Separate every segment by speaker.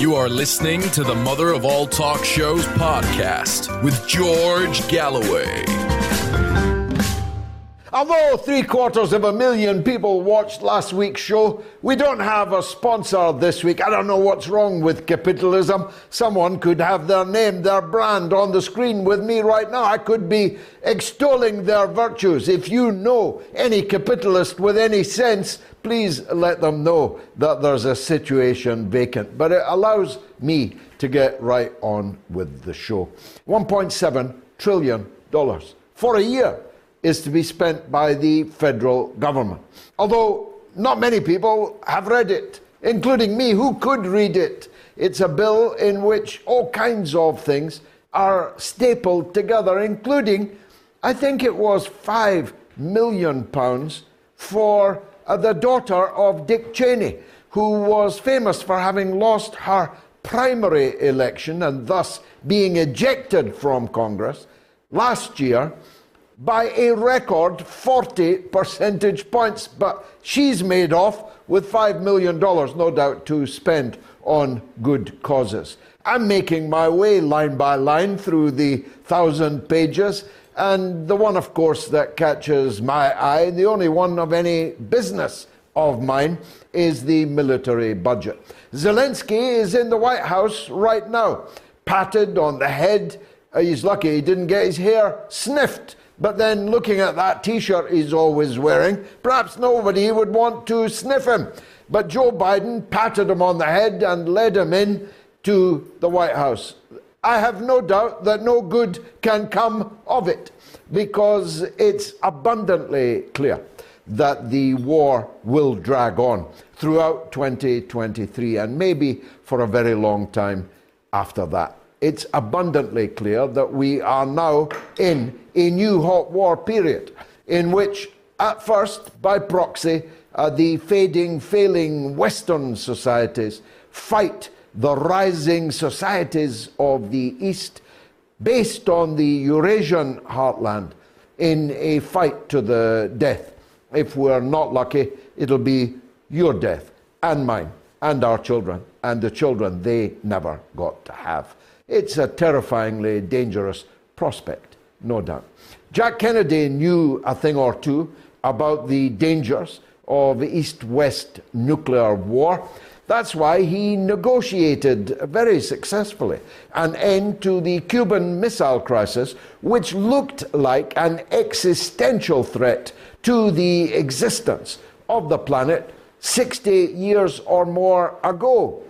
Speaker 1: You are listening to the Mother of All Talk Shows podcast with George Galloway.
Speaker 2: Although three quarters of a million people watched last week's show, we don't have a sponsor this week. I don't know what's wrong with capitalism. Someone could have their name, their brand on the screen with me right now. I could be extolling their virtues. If you know any capitalist with any sense, please let them know that there's a situation vacant. But it allows me to get right on with the show. $1.7 trillion for a year is to be spent by the federal government. Although not many people have read it, including me, who could read it. It's a bill in which all kinds of things are stapled together, including, I think it was five million pounds for Uh, the daughter of Dick Cheney, who was famous for having lost her primary election and thus being ejected from Congress last year by a record 40 percentage points. But she's made off with $5 million, no doubt, to spend on good causes. I'm making my way line by line through the thousand pages, and the one, of course, that catches my eye, the only one of any business of mine, is the military budget. Zelensky is in the White House right now, patted on the head. He's lucky he didn't get his hair sniffed but then looking at that t shirt he's always wearing, perhaps nobody would want to sniff him. But Joe Biden patted him on the head and led him in to the White House. I have no doubt that no good can come of it because it's abundantly clear that the war will drag on throughout 2023 and maybe for a very long time after that. It's abundantly clear that we are now in a new hot war period in which, at first, by proxy, uh, the fading, failing Western societies fight the rising societies of the East based on the Eurasian heartland in a fight to the death. If we're not lucky, it'll be your death and mine and our children and the children they never got to have. It's a terrifyingly dangerous prospect, no doubt. Jack Kennedy knew a thing or two about the dangers of East West nuclear war. That's why he negotiated very successfully an end to the Cuban Missile Crisis, which looked like an existential threat to the existence of the planet 60 years or more ago.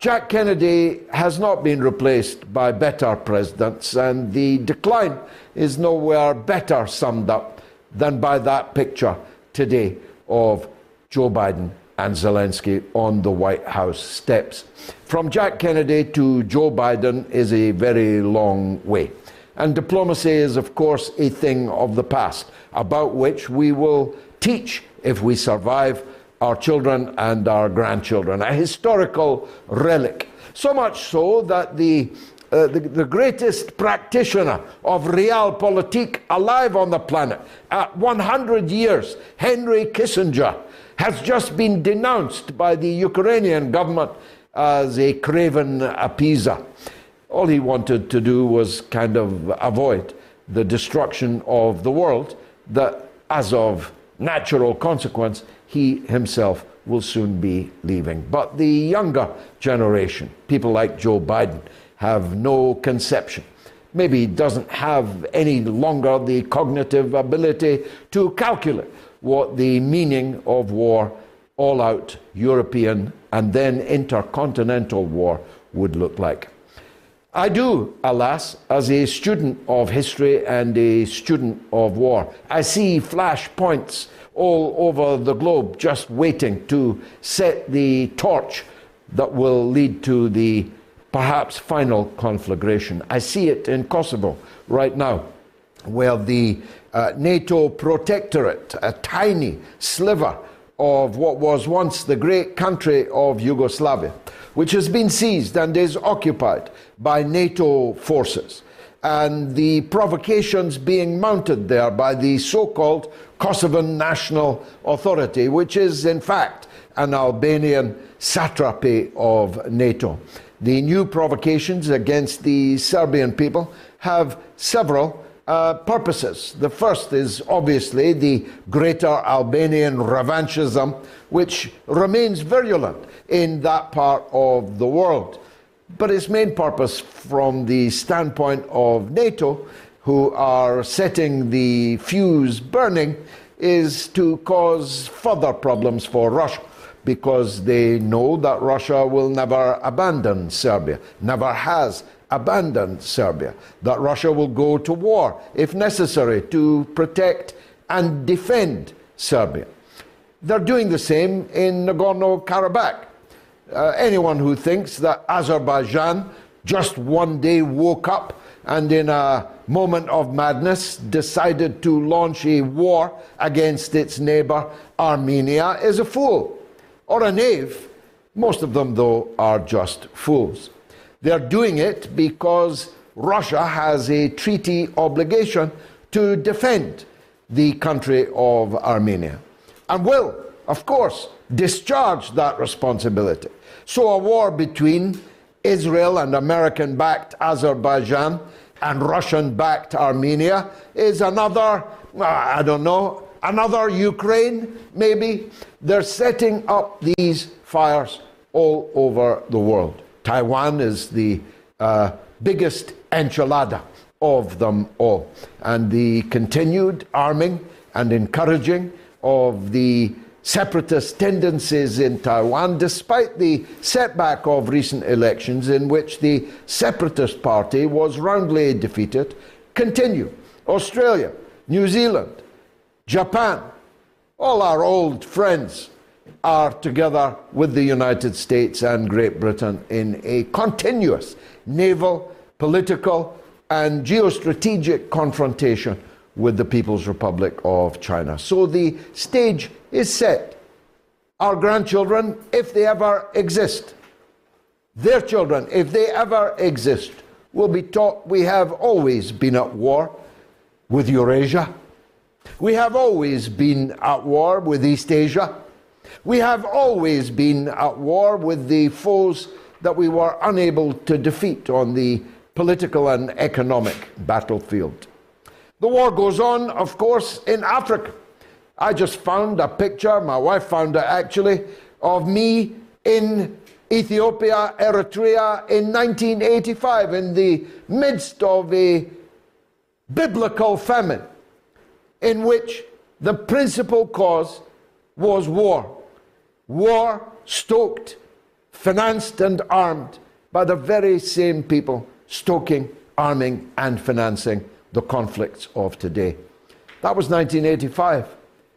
Speaker 2: Jack Kennedy has not been replaced by better presidents, and the decline is nowhere better summed up than by that picture today of Joe Biden and Zelensky on the White House steps. From Jack Kennedy to Joe Biden is a very long way. And diplomacy is, of course, a thing of the past, about which we will teach if we survive our children and our grandchildren, a historical relic. So much so that the, uh, the, the, greatest practitioner of realpolitik alive on the planet, at 100 years, Henry Kissinger, has just been denounced by the Ukrainian government as a craven appeaser. All he wanted to do was kind of avoid the destruction of the world that, as of natural consequence, he himself will soon be leaving. But the younger generation, people like Joe Biden, have no conception. Maybe he doesn't have any longer the cognitive ability to calculate what the meaning of war, all out European and then intercontinental war, would look like. I do, alas, as a student of history and a student of war. I see flash points all over the globe just waiting to set the torch that will lead to the perhaps final conflagration. I see it in Kosovo right now, where the uh, NATO protectorate, a tiny sliver of what was once the great country of Yugoslavia, which has been seized and is occupied by NATO forces. And the provocations being mounted there by the so called Kosovan National Authority, which is in fact an Albanian satrapy of NATO. The new provocations against the Serbian people have several uh, purposes. The first is obviously the greater Albanian revanchism, which remains virulent in that part of the world. But its main purpose, from the standpoint of NATO, who are setting the fuse burning, is to cause further problems for Russia because they know that Russia will never abandon Serbia, never has abandoned Serbia, that Russia will go to war if necessary to protect and defend Serbia. They're doing the same in Nagorno Karabakh. Uh, anyone who thinks that Azerbaijan just one day woke up and in a moment of madness decided to launch a war against its neighbor Armenia is a fool or a knave. Most of them, though, are just fools. They're doing it because Russia has a treaty obligation to defend the country of Armenia and will, of course, discharge that responsibility. So, a war between Israel and American backed Azerbaijan and Russian backed Armenia is another, I don't know, another Ukraine, maybe. They're setting up these fires all over the world. Taiwan is the uh, biggest enchilada of them all. And the continued arming and encouraging of the separatist tendencies in Taiwan, despite the setback of recent elections in which the separatist party was roundly defeated, continue. Australia, New Zealand, Japan, all our old friends are together with the United States and Great Britain in a continuous naval, political, and geostrategic confrontation with the People's Republic of China. So the stage is set. Our grandchildren, if they ever exist, their children, if they ever exist, will be taught we have always been at war with Eurasia we have always been at war with East Asia. We have always been at war with the foes that we were unable to defeat on the political and economic battlefield. The war goes on, of course, in Africa. I just found a picture, my wife found it actually, of me in Ethiopia, Eritrea in 1985 in the midst of a biblical famine in which the principal cause was war. War stoked, financed, and armed by the very same people stoking, arming, and financing the conflicts of today. That was 1985.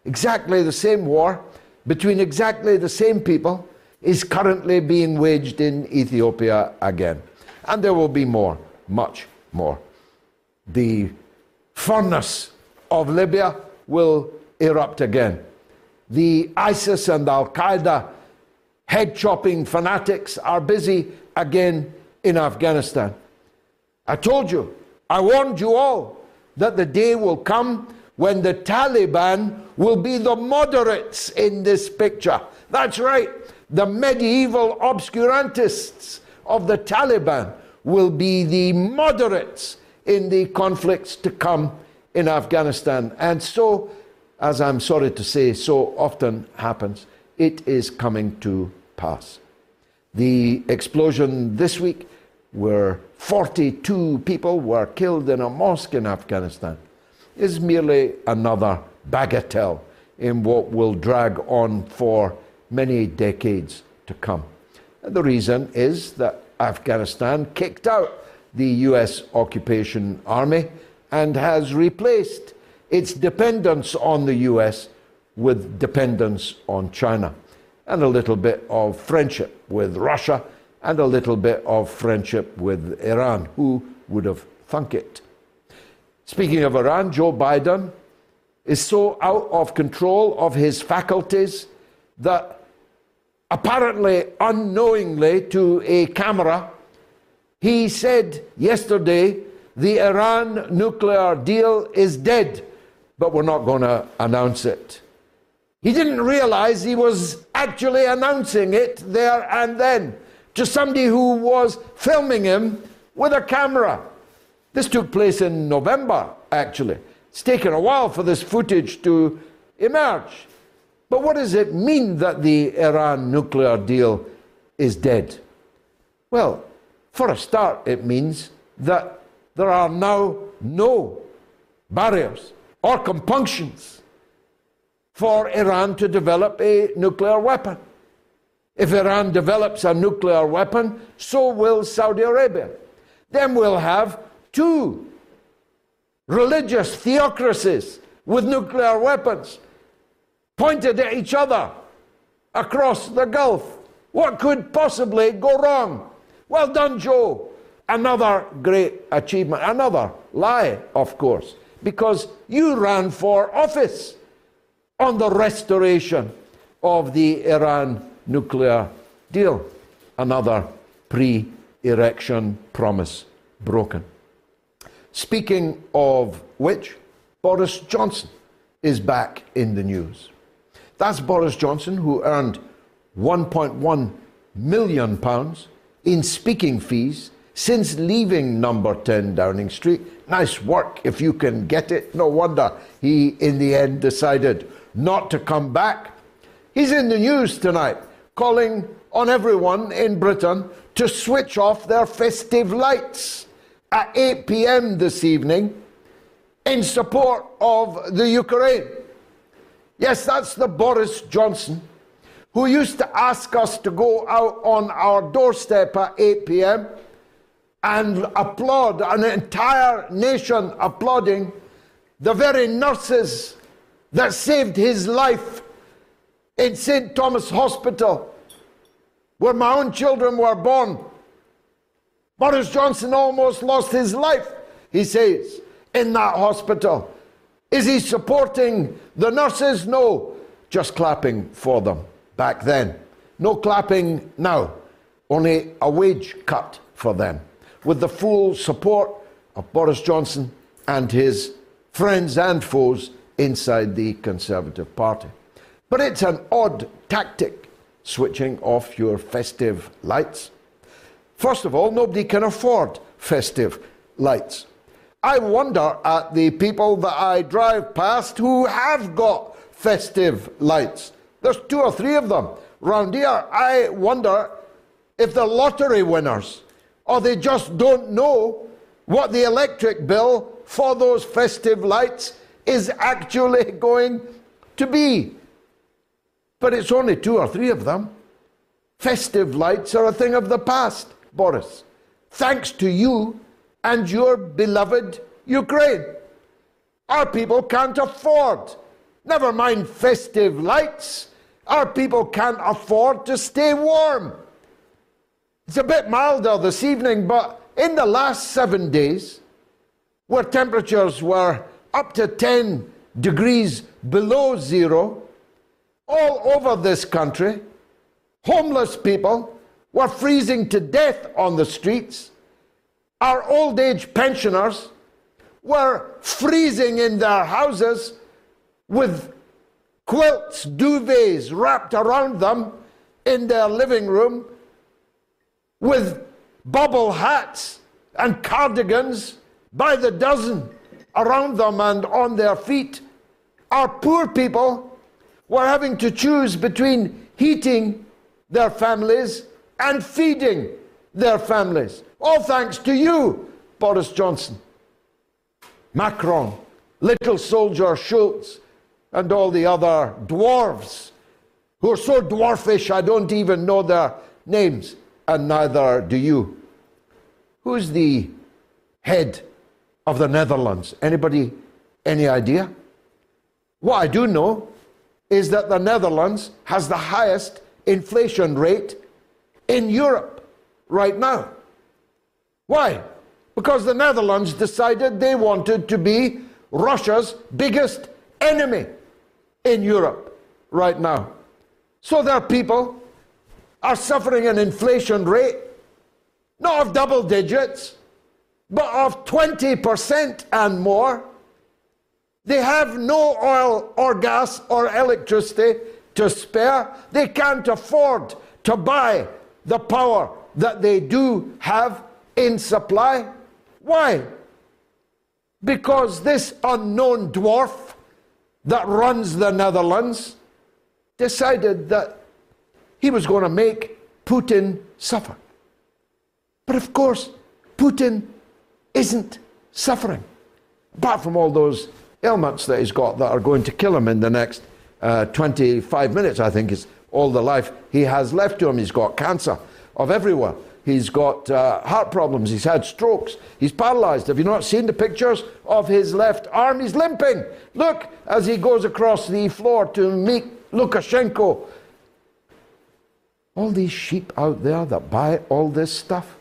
Speaker 2: Exactly the same war between exactly the same people is currently being waged in Ethiopia again. And there will be more, much more. The furnace of Libya will erupt again. The ISIS and Al Qaeda head chopping fanatics are busy again in Afghanistan. I told you, I warned you all that the day will come when the Taliban will be the moderates in this picture. That's right, the medieval obscurantists of the Taliban will be the moderates in the conflicts to come in Afghanistan. And so, as I'm sorry to say, so often happens, it is coming to pass. The explosion this week, where 42 people were killed in a mosque in Afghanistan, is merely another bagatelle in what will drag on for many decades to come. And the reason is that Afghanistan kicked out the US occupation army and has replaced its dependence on the US with dependence on China, and a little bit of friendship with Russia, and a little bit of friendship with Iran. Who would have thunk it? Speaking of Iran, Joe Biden is so out of control of his faculties that apparently unknowingly to a camera, he said yesterday the Iran nuclear deal is dead, but we're not going to announce it. He didn't realize he was actually announcing it there and then to somebody who was filming him with a camera. This took place in November, actually. It's taken a while for this footage to emerge. But what does it mean that the Iran nuclear deal is dead? Well, for a start, it means that there are now no barriers or compunctions for Iran to develop a nuclear weapon. If Iran develops a nuclear weapon, so will Saudi Arabia. Then we'll have two religious theocracies with nuclear weapons pointed at each other across the Gulf. What could possibly go wrong? Well done, Joe. Another great achievement. Another lie, of course, because you ran for office on the restoration of the Iran nuclear deal. Another pre election promise broken. Speaking of which, Boris Johnson is back in the news. That's Boris Johnson, who earned 1.1 million pounds in speaking fees since leaving number 10 Downing Street. Nice work if you can get it. No wonder he, in the end, decided not to come back. He's in the news tonight, calling on everyone in Britain to switch off their festive lights at 8 pm this evening in support of the Ukraine. Yes, that's the Boris Johnson who used to ask us to go out on our doorstep at 8 p.m. and applaud, an entire nation applauding the very nurses that saved his life in St. Thomas Hospital, where my own children were born. Boris Johnson almost lost his life, he says, in that hospital. Is he supporting the nurses? No, just clapping for them back then. No clapping now, only a wage cut for them, with the full support of Boris Johnson and his friends and foes inside the Conservative Party. But it's an odd tactic, switching off your festive lights. First of all, nobody can afford festive lights. I wonder at the people that I drive past who have got festive lights. There's two or three of them round here. I wonder if they're lottery winners or they just don't know what the electric bill for those festive lights is actually going to be. But it's only two or three of them. Festive lights are a thing of the past, Boris. Thanks to you, and your beloved Ukraine. Our people can't afford, never mind festive lights, our people can't afford to stay warm. It's a bit milder this evening, but in the last seven days, where temperatures were up to 10 degrees below zero, all over this country, homeless people were freezing to death on the streets. Our old age pensioners were freezing in their houses with quilts, duvets wrapped around them in their living room, with bubble hats and cardigans by the dozen around them and on their feet. Our poor people were having to choose between heating their families and feeding their families. All thanks to you, Boris Johnson, Macron, little soldier Schultz, and all the other dwarves who are so dwarfish I don't even know their names, and neither do you. Who's the head of the Netherlands? Anybody, any idea? What I do know is that the Netherlands has the highest inflation rate in Europe right now. Why? Because the Netherlands decided they wanted to be Russia's biggest enemy in Europe right now. So their people are suffering an inflation rate, not of double digits, but of 20% and more. They have no oil or gas or electricity to spare. They can't afford to buy the power that they do have in supply. Why? Because this unknown dwarf that runs the Netherlands decided that he was going to make Putin suffer. But of course, Putin isn't suffering, apart from all those ailments that he's got that are going to kill him in the next uh, 25 minutes, I think, is all the life he has left to him. He's got cancer of everywhere. He's got uh, heart problems. He's had strokes. He's paralyzed. Have you not seen the pictures of his left arm? He's limping. Look as he goes across the floor to meet Lukashenko. All these sheep out there that buy all this stuff,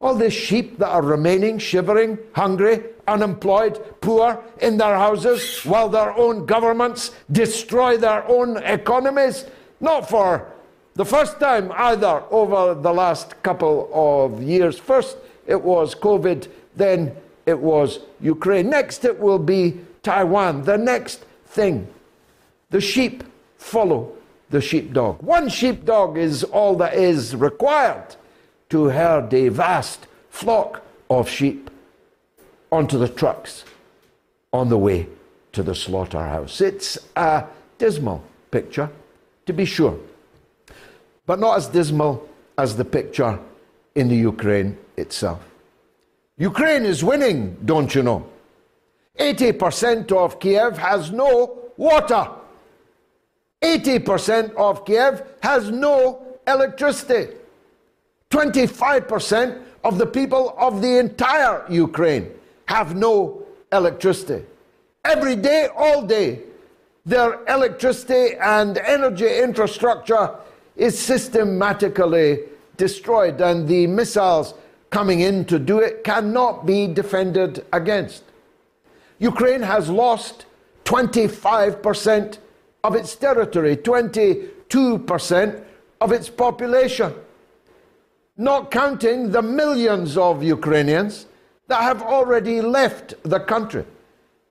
Speaker 2: all these sheep that are remaining shivering, hungry, unemployed, poor in their houses while their own governments destroy their own economies, not for the first time either over the last couple of years. First it was COVID, then it was Ukraine. Next it will be Taiwan. The next thing. The sheep follow the sheepdog. One sheepdog is all that is required to herd a vast flock of sheep onto the trucks on the way to the slaughterhouse. It's a dismal picture, to be sure, but not as dismal as the picture in the Ukraine itself. Ukraine is winning, don't you know? 80% of Kiev has no water. 80% of Kiev has no electricity. 25% of the people of the entire Ukraine have no electricity. Every day, all day, their electricity and energy infrastructure is systematically destroyed, and the missiles coming in to do it cannot be defended against. Ukraine has lost 25% of its territory, 22% of its population, not counting the millions of Ukrainians that have already left the country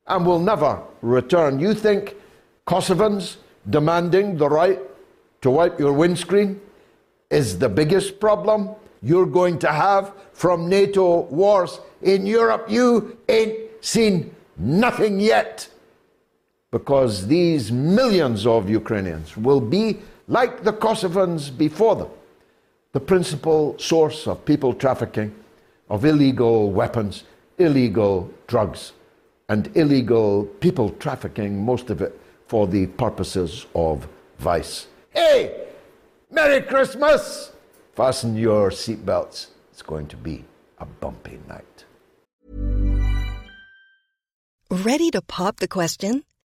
Speaker 2: and will never return. You think Kosovans demanding the right to wipe your windscreen is the biggest problem you're going to have from NATO wars in Europe? You ain't seen nothing yet because these millions of Ukrainians will be like the Kosovans before them, the principal source of people trafficking of illegal weapons, illegal drugs, and illegal people trafficking, most of it for the purposes of vice. Hey, Merry Christmas! Fasten your seatbelts. It's going to be a bumpy night.
Speaker 3: Ready to pop the question?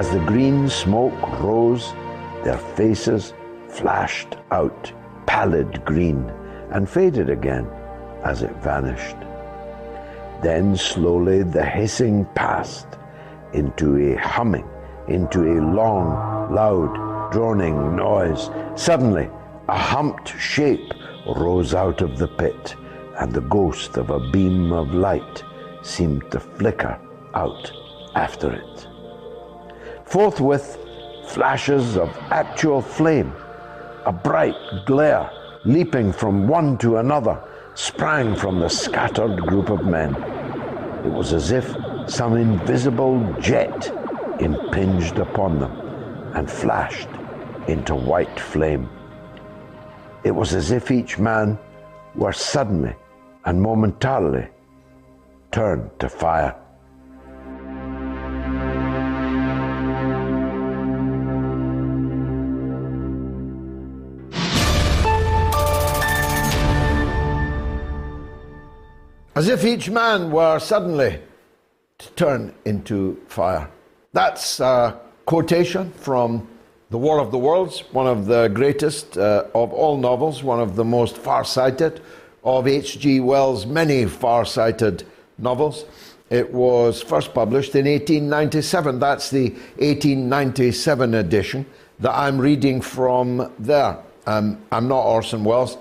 Speaker 2: As the green smoke rose, their faces flashed out, pallid green, and faded again as it vanished. Then slowly the hissing passed into a humming, into a long, loud, droning noise. Suddenly, a humped shape rose out of the pit, and the ghost of a beam of light seemed to flicker out after it. Forthwith, flashes of actual flame, a bright glare leaping from one to another, sprang from the scattered group of men. It was as if some invisible jet impinged upon them and flashed into white flame. It was as if each man were suddenly and momentarily turned to fire. As if each man were suddenly to turn into fire. That's a quotation from The War of the Worlds, one of the greatest uh, of all novels, one of the most far sighted of H.G. Wells' many far sighted novels. It was first published in 1897. That's the 1897 edition that I'm reading from there. Um, I'm not Orson Welles,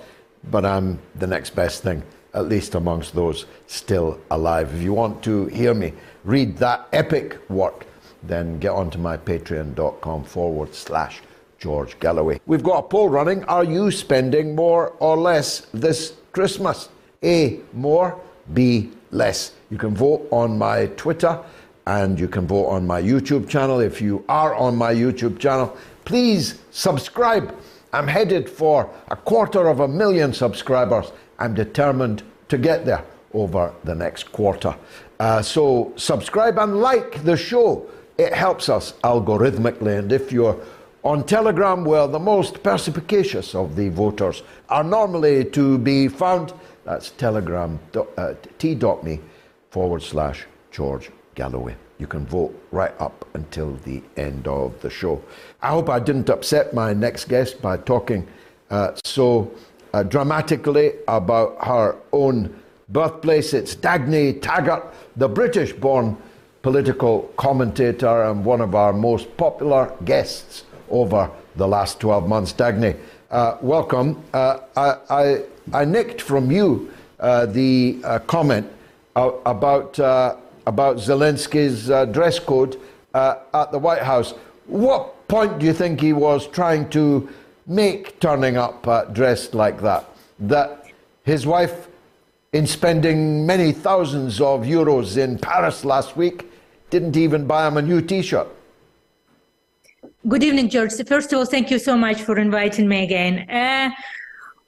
Speaker 2: but I'm the next best thing at least amongst those still alive. If you want to hear me read that epic work, then get onto my patreon.com forward slash George Galloway. We've got a poll running. Are you spending more or less this Christmas? A, more, B, less. You can vote on my Twitter and you can vote on my YouTube channel. If you are on my YouTube channel, please subscribe. I'm headed for a quarter of a million subscribers I'm determined to get there over the next quarter. Uh, so subscribe and like the show. It helps us algorithmically. And if you're on Telegram, well, the most perspicacious of the voters are normally to be found. That's telegram uh, t.me forward slash George Galloway. You can vote right up until the end of the show. I hope I didn't upset my next guest by talking uh, so uh, dramatically about her own birthplace. It's Dagny Taggart, the British born political commentator and one of our most popular guests over the last 12 months. Dagny, uh, welcome. Uh, I, I, I, nicked from you uh, the uh, comment uh, about, about Zelensky's dress code at the White House. What point do you think he was trying to make turning up uh, dressed like that. That his wife, in spending many thousands of euros in Paris last week, didn't even buy him a new t shirt.
Speaker 4: Good evening, George. First of all, thank you so much for inviting me again. Uh,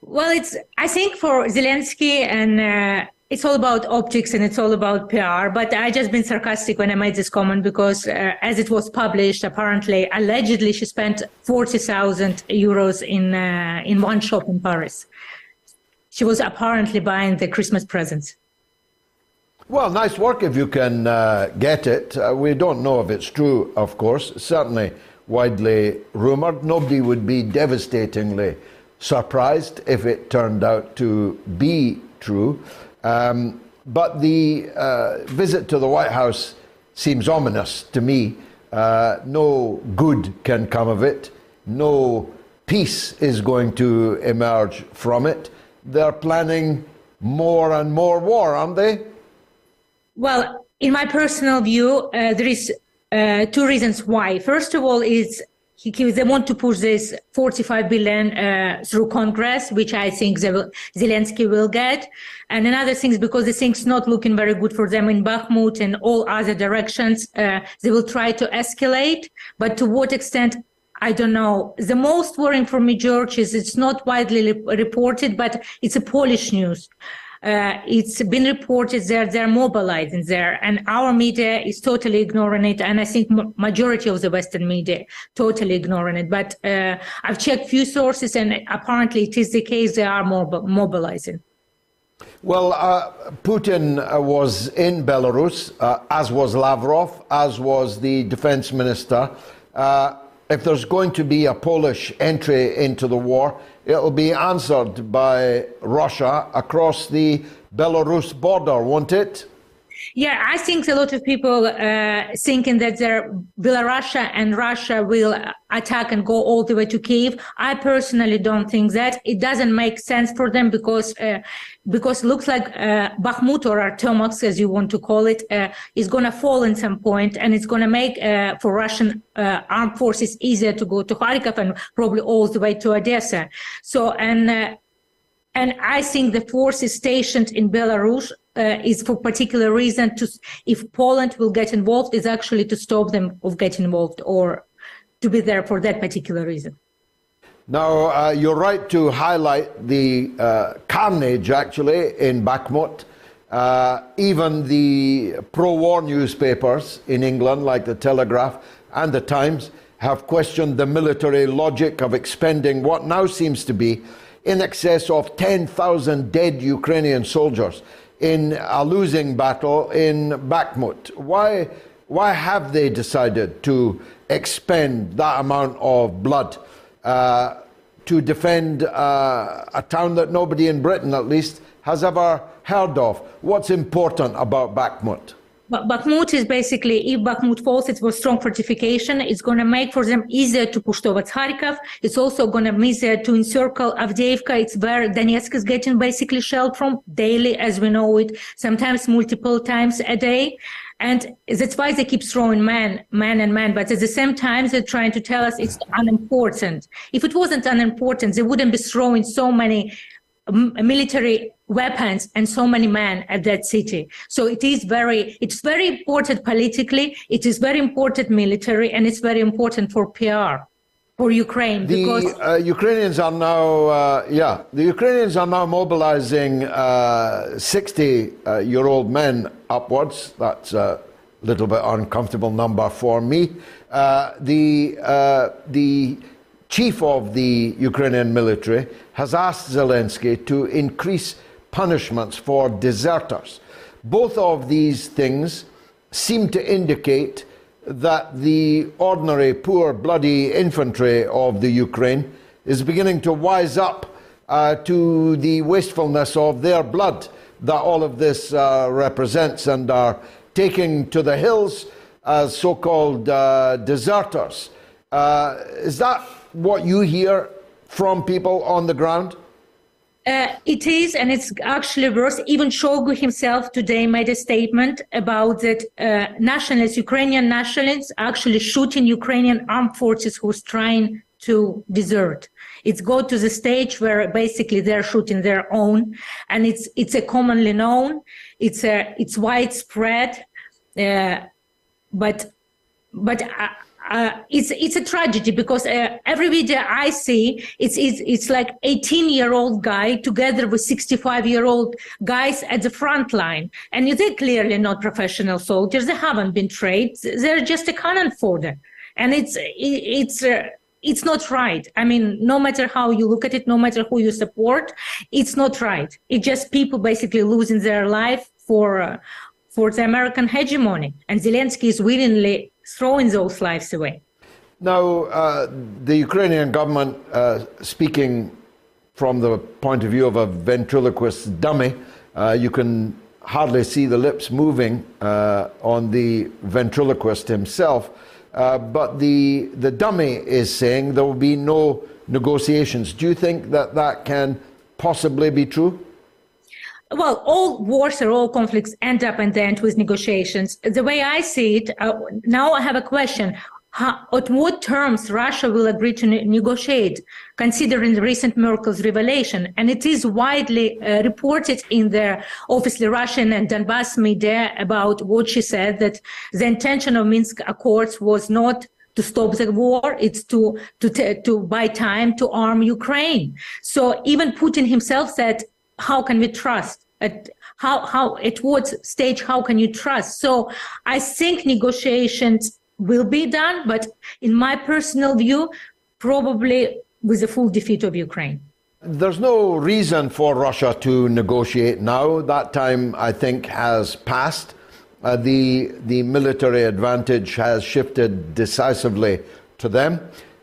Speaker 4: well, it's I think for Zelensky and uh, it's all about optics and it's all about PR. But I just been sarcastic when I made this comment because, uh, as it was published, apparently, allegedly, she spent forty thousand euros in uh, in one shop in Paris. She was apparently buying the Christmas presents.
Speaker 2: Well, nice work if you can uh, get it. Uh, we don't know if it's true, of course. Certainly widely rumored. Nobody would be devastatingly surprised if it turned out to be true. Um, but the uh, visit to the White House seems ominous to me. Uh, no good can come of it. No peace is going to emerge from it. They're planning more and more war, aren't they?
Speaker 4: Well, in my personal view, uh, there is uh, two reasons why. First of all, is he, they want to push this 45 billion uh, through Congress, which I think will, Zelensky will get. And another thing is because the thing's not looking very good for them in Bakhmut and all other directions, uh, they will try to escalate. But to what extent, I don't know. The most worrying for me, George, is it's not widely reported, but it's a Polish news uh, it's been reported that they're mobilizing there and our media is totally ignoring it and i think majority of the western media totally ignoring it. But uh, i've checked few sources and apparently it is the case they are mob- mobilizing.
Speaker 2: Well, uh, Putin uh, was in Belarus, uh, as was Lavrov, as was the defense minister. Uh, if there's going to be a Polish entry into the war, it'll be answered by Russia across the Belarus border, won't it?
Speaker 4: Yeah, I think a lot of people uh, thinking that Belarus and Russia will attack and go all the way to Kiev. I personally don't think that. It doesn't make sense for them because uh, because it looks like uh, Bakhmut or Artemovsk, as you want to call it, uh, is going to fall in some point, and it's going to make uh, for Russian uh, armed forces easier to go to Kharkov and probably all the way to Odessa. So and uh, and I think the forces stationed in Belarus uh, is for particular reason to, if Poland will get involved, is actually to stop them of getting involved or to be there for that particular reason.
Speaker 2: Now, uh, you're right to highlight the uh, carnage actually in Bakhmut. Uh, even the pro war newspapers in England, like the Telegraph and the Times, have questioned the military logic of expending what now seems to be in excess of 10,000 dead Ukrainian soldiers in a losing battle in Bakhmut. Why, why have they decided to expend that amount of blood uh, to defend uh, a town that nobody in Britain, at least, has ever heard of? What's important about Bakhmut?
Speaker 4: Bakhmut is basically, if Bakhmut falls, it's a strong fortification. It's going to make for them easier to push towards Kharkov. It's also going to be easier to encircle Avdiivka. It's where Donetsk is getting basically shelled from daily, as we know it, sometimes multiple times a day. And that's why they keep throwing man, man and man. But at the same time, they're trying to tell us it's unimportant. If it wasn't unimportant, they wouldn't be throwing so many military weapons and so many men at that city. So it is very, it's very important politically. It is very important military and it's very important for PR for Ukraine.
Speaker 2: The
Speaker 4: because
Speaker 2: uh, Ukrainians are now, uh, yeah, the Ukrainians are now mobilizing uh, 60 uh, year old men upwards. That's a little bit uncomfortable number for me. Uh, the, uh, the chief of the Ukrainian military has asked Zelensky to increase punishments for deserters. Both of these things seem to indicate that the ordinary, poor, bloody infantry of the Ukraine is beginning to wise up uh, to the wastefulness of their blood that all of this uh, represents and are taking to the hills as so called uh, deserters. Uh, is that what you hear from people on the ground?
Speaker 4: Uh, it is, and it's actually worse. Even Shoigu himself today made a statement about that uh, nationalists, Ukrainian nationalists, actually shooting Ukrainian armed forces who's trying to desert. It's go to the stage where basically they're shooting their own, and it's it's a commonly known. It's a it's widespread, uh, but but. Uh, uh, it's it's a tragedy because uh, every video I see, it's it's it's like 18 year old guy together with 65 year old guys at the front line, and they're clearly not professional soldiers. They haven't been trained. They're just a cannon fodder, and it's it's. Uh, it's not right. I mean, no matter how you look at it, no matter who you support, it's not right. It's just people basically losing their life for uh, for the American hegemony, and Zelensky is willingly throwing those lives away.
Speaker 2: Now, uh, the Ukrainian government, uh, speaking from the point of view of a ventriloquist dummy, uh, you can hardly see the lips moving uh, on the ventriloquist himself. Uh, but the, the dummy is saying there will be no negotiations. Do you think that that can possibly be true?
Speaker 4: Well, all wars or all conflicts end up in the end with negotiations. The way I see it, uh, now I have a question. How, at what terms Russia will agree to ne- negotiate, considering the recent Merkel's revelation? And it is widely uh, reported in the obviously Russian and Donbass media about what she said that the intention of Minsk Accords was not to stop the war. It's to to to buy time to arm Ukraine. So even Putin himself said how can we trust? At how how at what stage how can you trust? So I think negotiations will be done, but in my personal view, probably with the full defeat of Ukraine.
Speaker 2: There's no reason for Russia to negotiate now. That time, I think, has passed. Uh, the, the military advantage has shifted decisively to them.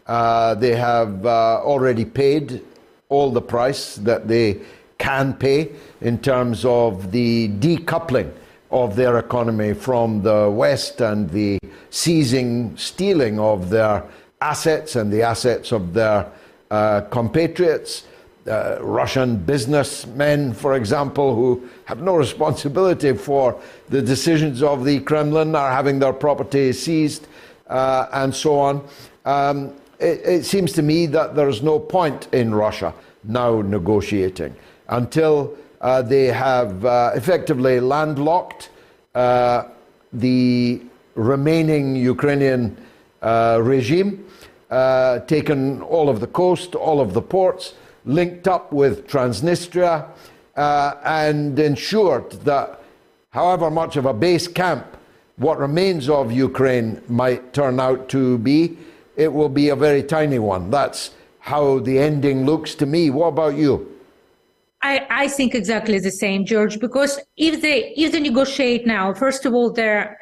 Speaker 2: Uh, they have uh, already paid all the price that they can pay in terms of the decoupling of their economy from the West and the seizing, stealing of their assets and the assets of their uh, compatriots. Uh, Russian businessmen, for example, who have no responsibility for the decisions of the Kremlin, are having their property seized uh, and so on. Um, it, it seems to me that there's no point in Russia now negotiating until uh, they have uh, effectively landlocked uh, the remaining Ukrainian uh, regime, uh, taken all of the coast, all of the ports, linked up with Transnistria, and ensured that however much of a base camp what remains of Ukraine might turn out to be, it will be a very tiny one. That's how the ending looks to me. What about you?
Speaker 4: I, I think exactly the same, George, because if they if they negotiate now, first of all, they're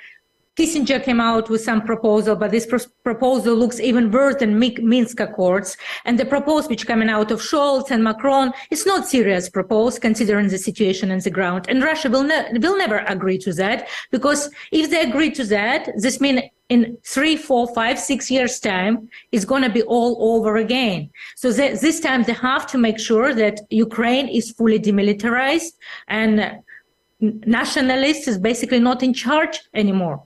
Speaker 4: Kissinger came out with some proposal, but this pr- proposal looks even worse than Minsk Accords. And the proposal which coming out of Scholz and Macron, it's not serious proposal considering the situation on the ground. And Russia will, ne- will never agree to that because if they agree to that, this means in three, four, five, six years time, it's going to be all over again. So th- this time they have to make sure that Ukraine is fully demilitarized and nationalists is basically not in charge anymore.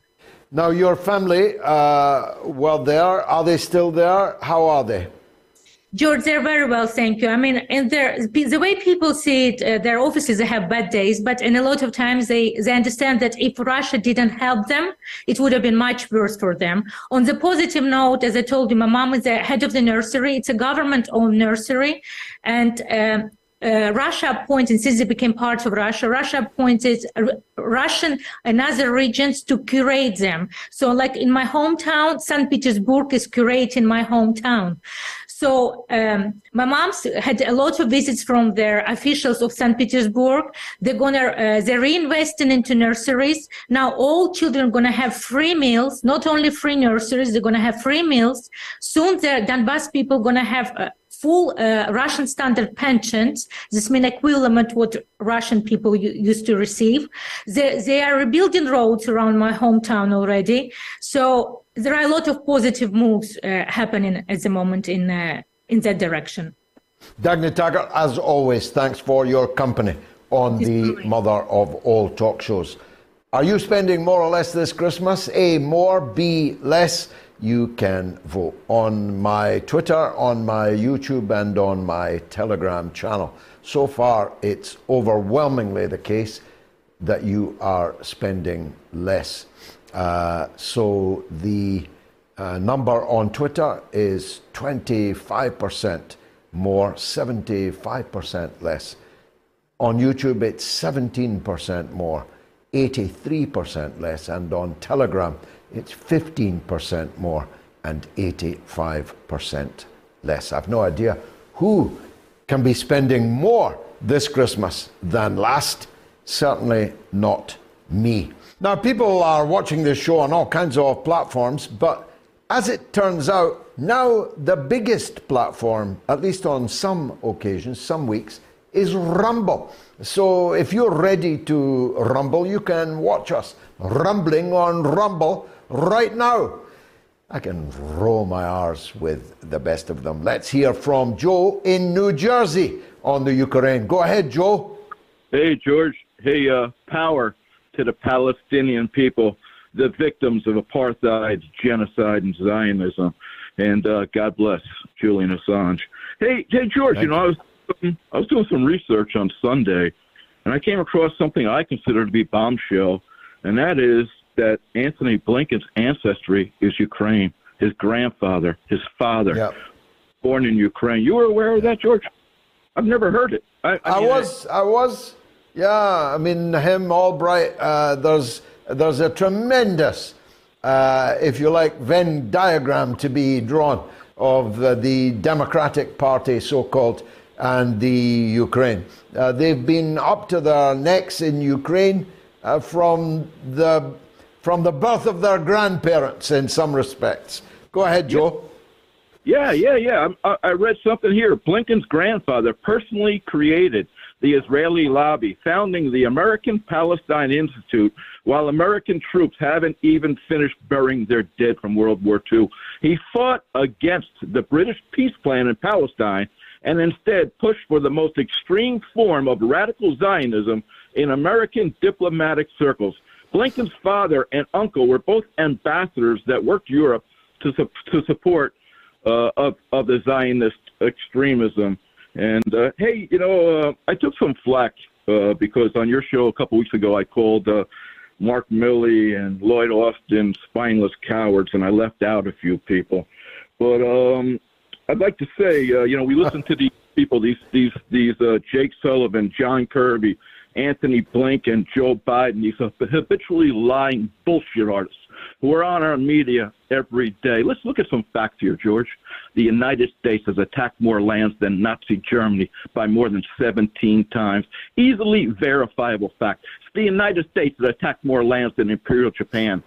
Speaker 2: Now, your family, uh, well, there, are they still there? How are they?
Speaker 4: George, they're very well, thank you. I mean, the way people see it, uh, their offices they have bad days, but in a lot of times they they understand that if Russia didn't help them, it would have been much worse for them. On the positive note, as I told you, my mom is the head of the nursery. It's a government-owned nursery, and um, uh, Russia appointed, since they became part of Russia, Russia appointed Russian and other regions to curate them. So like in my hometown, St. Petersburg is curating my hometown. So um, my mom's had a lot of visits from their officials of St. Petersburg. They're gonna uh, they're reinvesting into nurseries. Now all children are gonna have free meals, not only free nurseries. They're gonna have free meals. Soon the Donbass people gonna have uh, full uh, Russian standard pensions. This means equivalent what Russian people used to receive. They, they are rebuilding roads around my hometown already. So there are a lot of positive moves uh, happening at the moment in, uh, in that direction.
Speaker 2: Dagny Taggart, as always, thanks for your company on the mother of all talk shows. Are you spending more or less this Christmas? A, more, B, less? You can vote on my Twitter, on my YouTube, and on my Telegram channel. So far, it's overwhelmingly the case that you are spending less. Uh, so the uh, number on Twitter is 25% more, 75% less. On YouTube, it's 17% more, 83% less. And on Telegram, it's 15% more and 85% less. I've no idea who can be spending more this Christmas than last. Certainly not me. Now, people are watching this show on all kinds of platforms, but as it turns out, now the biggest platform, at least on some occasions, some weeks, is Rumble. So if you're ready to rumble, you can watch us rumbling on Rumble right now. I can roll my R's with the best of them. Let's hear from Joe in New Jersey on the Ukraine. Go ahead, Joe.
Speaker 5: Hey, George. Hey, uh, power to the Palestinian people, the victims of apartheid, genocide, and Zionism. And uh, God bless Julian Assange. Hey, hey, George. Thank you know, I was I was doing some research on Sunday, and I came across something I consider to be bombshell, and that is that Antony Blinken's ancestry is Ukraine. His grandfather, his father, yep. born in Ukraine. You were aware of that, George? I've never heard it.
Speaker 2: I, I, I mean, was, I, I, was, yeah. I mean, him Albright. Uh, there's, there's a tremendous, uh, if you like, Venn diagram to be drawn of uh, the Democratic Party, so-called, and the Ukraine. Uh, they've been up to their necks in Ukraine uh, from the from the birth of their grandparents in some respects. Go ahead, Joe.
Speaker 5: Yeah, yeah, yeah. I, I read something here. Blinken's grandfather personally created the Israeli lobby, founding the American Palestine Institute, while American troops haven't even finished burying their dead from World War II. He fought against the British peace plan in Palestine and instead pushed for the most extreme form of radical Zionism in American diplomatic circles. Blinken's father and uncle were both ambassadors that worked Europe to, su- to support uh, of, of the Zionist extremism. And uh, hey, you know, uh, I took some flack uh, because on your show a couple weeks ago I called uh, Mark Milley and Lloyd Austin spineless cowards, and I left out a few people. But um, I'd like to say, uh, you know, we listen to these people, these these these uh, Jake Sullivan, John Kirby, Antony Blinken, and Joe Biden, these habitually lying bullshit artists who are on our media every day. Let's look at some facts here, George. The United States has attacked more lands than Nazi Germany by more than 17 times. Easily verifiable fact. The United States has attacked more lands than Imperial Japan.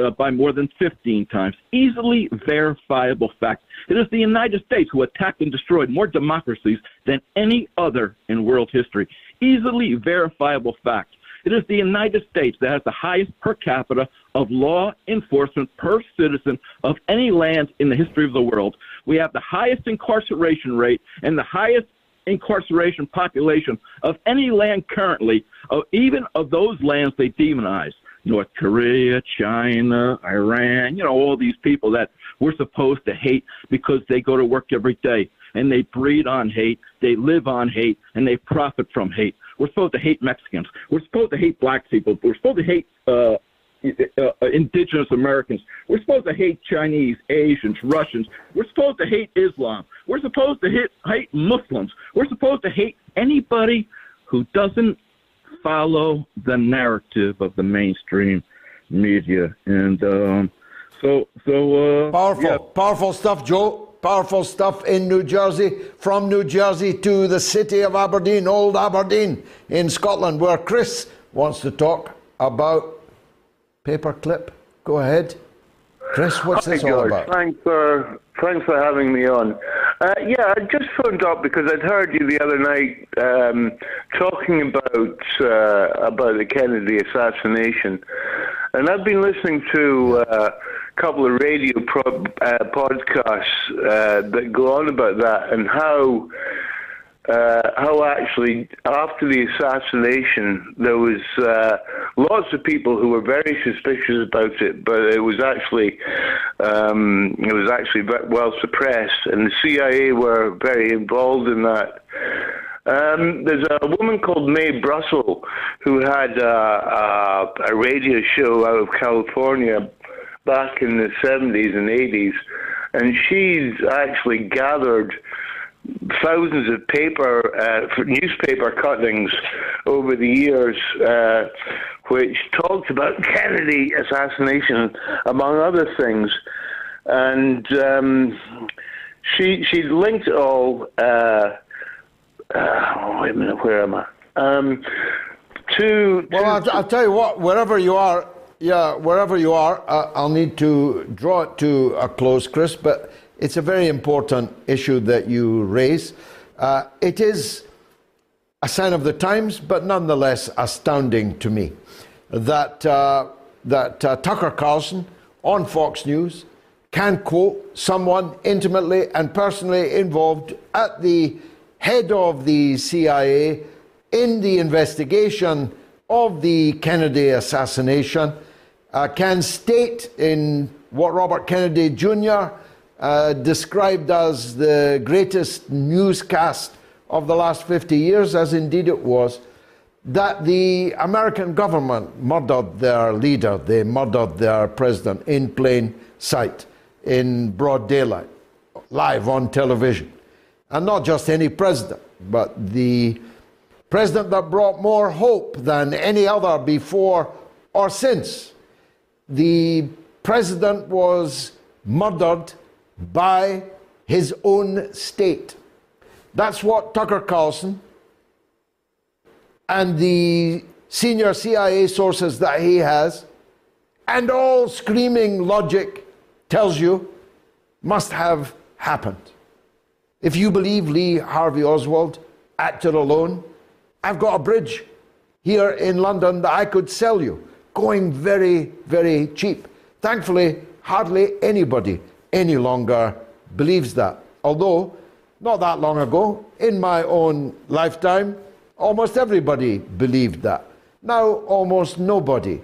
Speaker 5: Uh, by more than 15 times. Easily verifiable fact. It is the United States who attacked and destroyed more democracies than any other in world history. Easily verifiable fact. It is the United States that has the highest per capita of law enforcement per citizen of any land in the history of the world. We have the highest incarceration rate and the highest incarceration population of any land currently, uh, even of those lands they demonize. North Korea, China, Iran, you know, all these people that we're supposed to hate because they go to work every day and they breed on hate, they live on hate, and they profit from hate. We're supposed to hate Mexicans. We're supposed to hate black people. We're supposed to hate uh, uh, indigenous Americans. We're supposed to hate Chinese, Asians, Russians. We're supposed to hate Islam. We're supposed to hate Muslims. We're supposed to hate anybody who doesn't follow the narrative of the mainstream media. And um, so, so
Speaker 2: uh, powerful, yeah. powerful stuff, Joe. Powerful stuff in New Jersey, from New Jersey to the city of Aberdeen, Old Aberdeen in Scotland, where Chris wants to talk about paperclip. Go ahead. Chris, what's
Speaker 6: Hi,
Speaker 2: this
Speaker 6: George.
Speaker 2: all about?
Speaker 6: Thanks for, thanks for having me on. Uh, yeah, I just phoned up because I'd heard you the other night um, talking about uh, about the Kennedy assassination, and I've been listening to uh, a couple of radio pro- uh, podcasts uh, that go on about that and how uh, how actually after the assassination there was uh, lots of people who were very suspicious about it, but it was actually um, it was actually well suppressed, and the CIA were very involved in that. Um, there's a woman called Mae Brussell who had a, a, a radio show out of California back in the 70s and 80s, and she's actually gathered thousands of paper, uh, newspaper cuttings over the years, uh, which talked about Kennedy assassination, among other things, and um, she she linked it all. Uh, uh, wait a minute, where am I? Um, to,
Speaker 2: well, I'll, I'll, tell you what. Wherever you are, yeah, wherever you are, uh, I'll need to draw it to a close, Chris. But it's a very important issue that you raise. Uh, it is a sign of the times, but nonetheless astounding to me that, uh, that uh, Tucker Carlson on Fox News can quote someone intimately and personally involved at the head of the CIA in the investigation of the Kennedy assassination, uh, can state in what Robert Kennedy Jr uh, described as the greatest newscast of the last 50 years, as indeed it was, that the American government murdered their leader, they murdered their president in plain sight, in broad daylight, live on television. And not just any president, but the president that brought more hope than any other before or since. The president was murdered by his own state. That's what Tucker Carlson and the senior CIA sources that he has, and all screaming logic tells you, must have happened. If you believe Lee Harvey Oswald acted alone, I've got a bridge here in London that I could sell you, going very, very cheap. Thankfully, hardly anybody any longer believes that. Although, not that long ago, in my own lifetime, almost everybody believed that. Now, almost nobody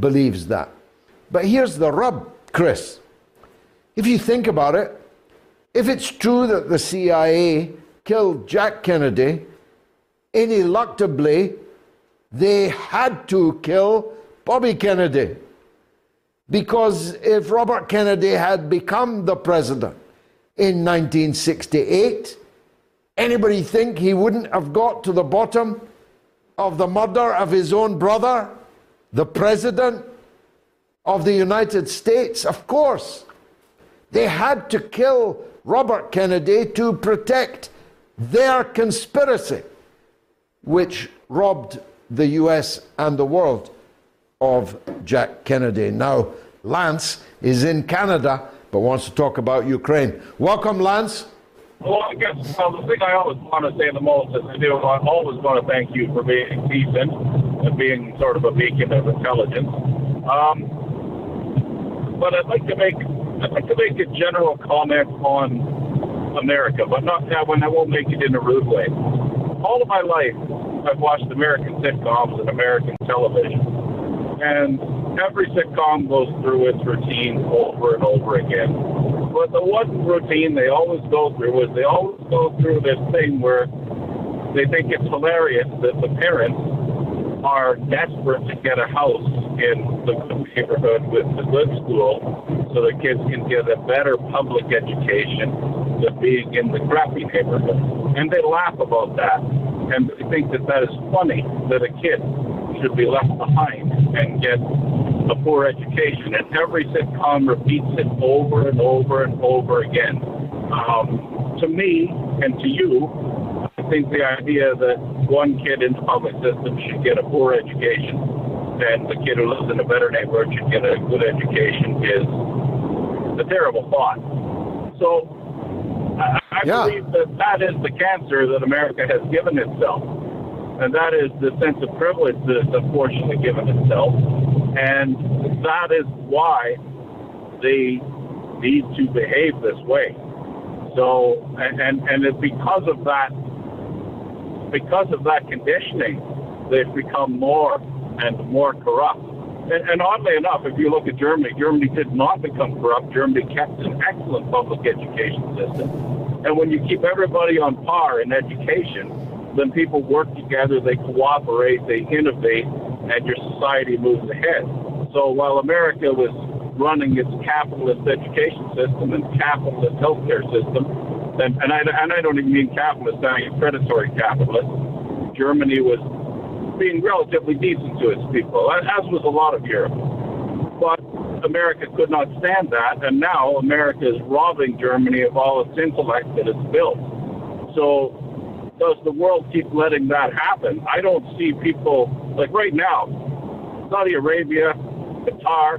Speaker 2: believes that. But here's the rub, Chris. If you think about it, if it's true that the CIA killed Jack Kennedy, ineluctably, they had to kill Bobby Kennedy. Because if Robert Kennedy had become the president in 1968, anybody think he wouldn't have got to the bottom of the murder of his own brother, the president of the United States? Of course. They had to kill Robert Kennedy to protect their conspiracy, which robbed the US and the world of Jack Kennedy. Now, Lance is in Canada but wants to talk about Ukraine. Welcome, Lance.
Speaker 7: Well, I guess well, the thing I always want to say the most is I do I always want to thank you for being decent and being sort of a beacon of intelligence. Um, but I'd like to make I'd like to make a general comment on America, but not that one. I won't make it in a rude way. All of my life, I've watched American sitcoms and American television, and every sitcom goes through its routine over and over again. But the one routine they always go through is they always go through this thing where they think it's hilarious that the parents are desperate to get a house in the good neighborhood with the good school so the kids can get a better public education than being in the crappy neighborhood. And they laugh about that. And they think that that is funny that a kid should be left behind and get a poor education. And every sitcom repeats it over and over and over again. Um, to me and to you, I think the idea that one kid in the public system should get a poor education and the kid who lives in a better neighborhood should get a good education is a terrible thought. So I, I yeah. believe that that is the cancer that America has given itself. And that is the sense of privilege that it's unfortunately given itself. And that is why they need to behave this way. So, and, and, and it's because of that because of that conditioning, they've become more and more corrupt. And, and, oddly enough, if you look at Germany, Germany did not become corrupt. Germany kept an excellent public education system. And when you keep everybody on par in education, then people work together, they cooperate, they innovate, and your society moves ahead. So while America was running its capitalist education system and capitalist healthcare system, and, and, I, and I don't even mean capitalist, I mean predatory capitalist. Germany was being relatively decent to its people, as was a lot of Europe. But America could not stand that, and now America is robbing Germany of all its intellect that it's built. So, does the world keep letting that happen? I don't see people, like right now, Saudi Arabia, Qatar,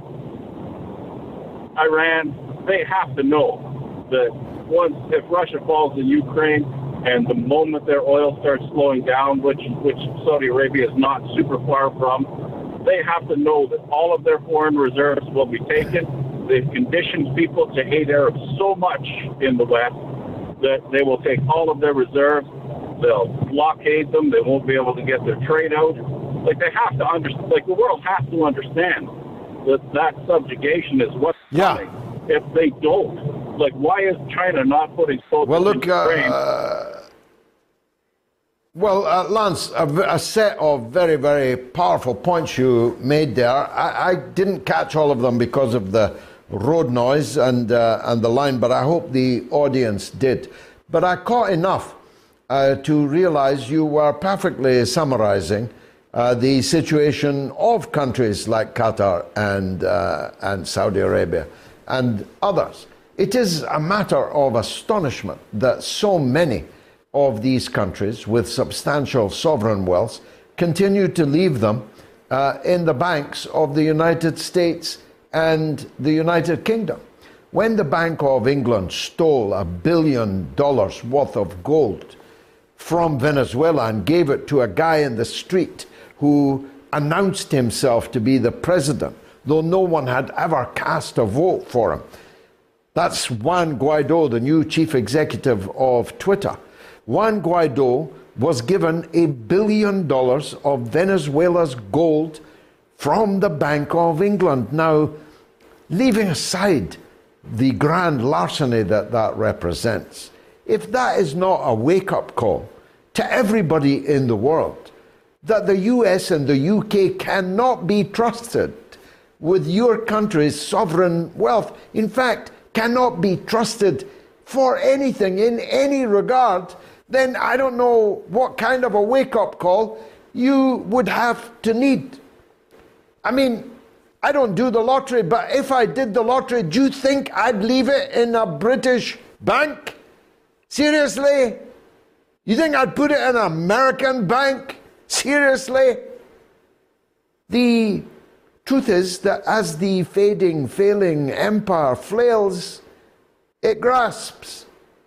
Speaker 7: Iran, they have to know that once if Russia falls in Ukraine and the moment their oil starts slowing down, which which Saudi Arabia is not super far from, they have to know that all of their foreign reserves will be taken. They've conditioned people to hate Arabs so much in the West that they will take all of their reserves. They'll blockade them. They won't be able to get their trade out. Like they have to understand. Like the world has to understand that that subjugation is what's
Speaker 2: yeah.
Speaker 7: coming. If they don't, like, why is China not putting soldiers
Speaker 2: well, look,
Speaker 7: in Ukraine?
Speaker 2: Uh, well, uh, Lance, a, a, set of very, very powerful points you made there. I, I didn't catch all of them because of the road noise and, uh, and the line, but I hope the audience did. But I caught enough uh, to realize you were perfectly summarizing uh, the situation of countries like Qatar and, uh, and Saudi Arabia and others. It is a matter of astonishment that so many of these countries with substantial sovereign wealth continue to leave them uh, in the banks of the United States and the United Kingdom. When the Bank of England stole a billion dollars worth of gold from Venezuela and gave it to a guy in the street who announced himself to be the president, though no one had ever cast a vote for him. That's Juan Guaido, the new chief executive of Twitter. Juan Guaido was given a billion dollars of Venezuela's gold from the Bank of England. Now, leaving aside the grand larceny that that represents, if that is not a wake up call to everybody in the world that the US and the UK cannot be trusted with your country's sovereign wealth, in fact, cannot be trusted for anything in any regard, then I don't know what kind of a wake up call you would have to need. I mean, I don't do the lottery, but if I did the lottery, do you think I'd leave it in a British bank? Seriously? You think I'd put it in an American bank? Seriously? The truth is that as the fading, failing empire flails, it grasps.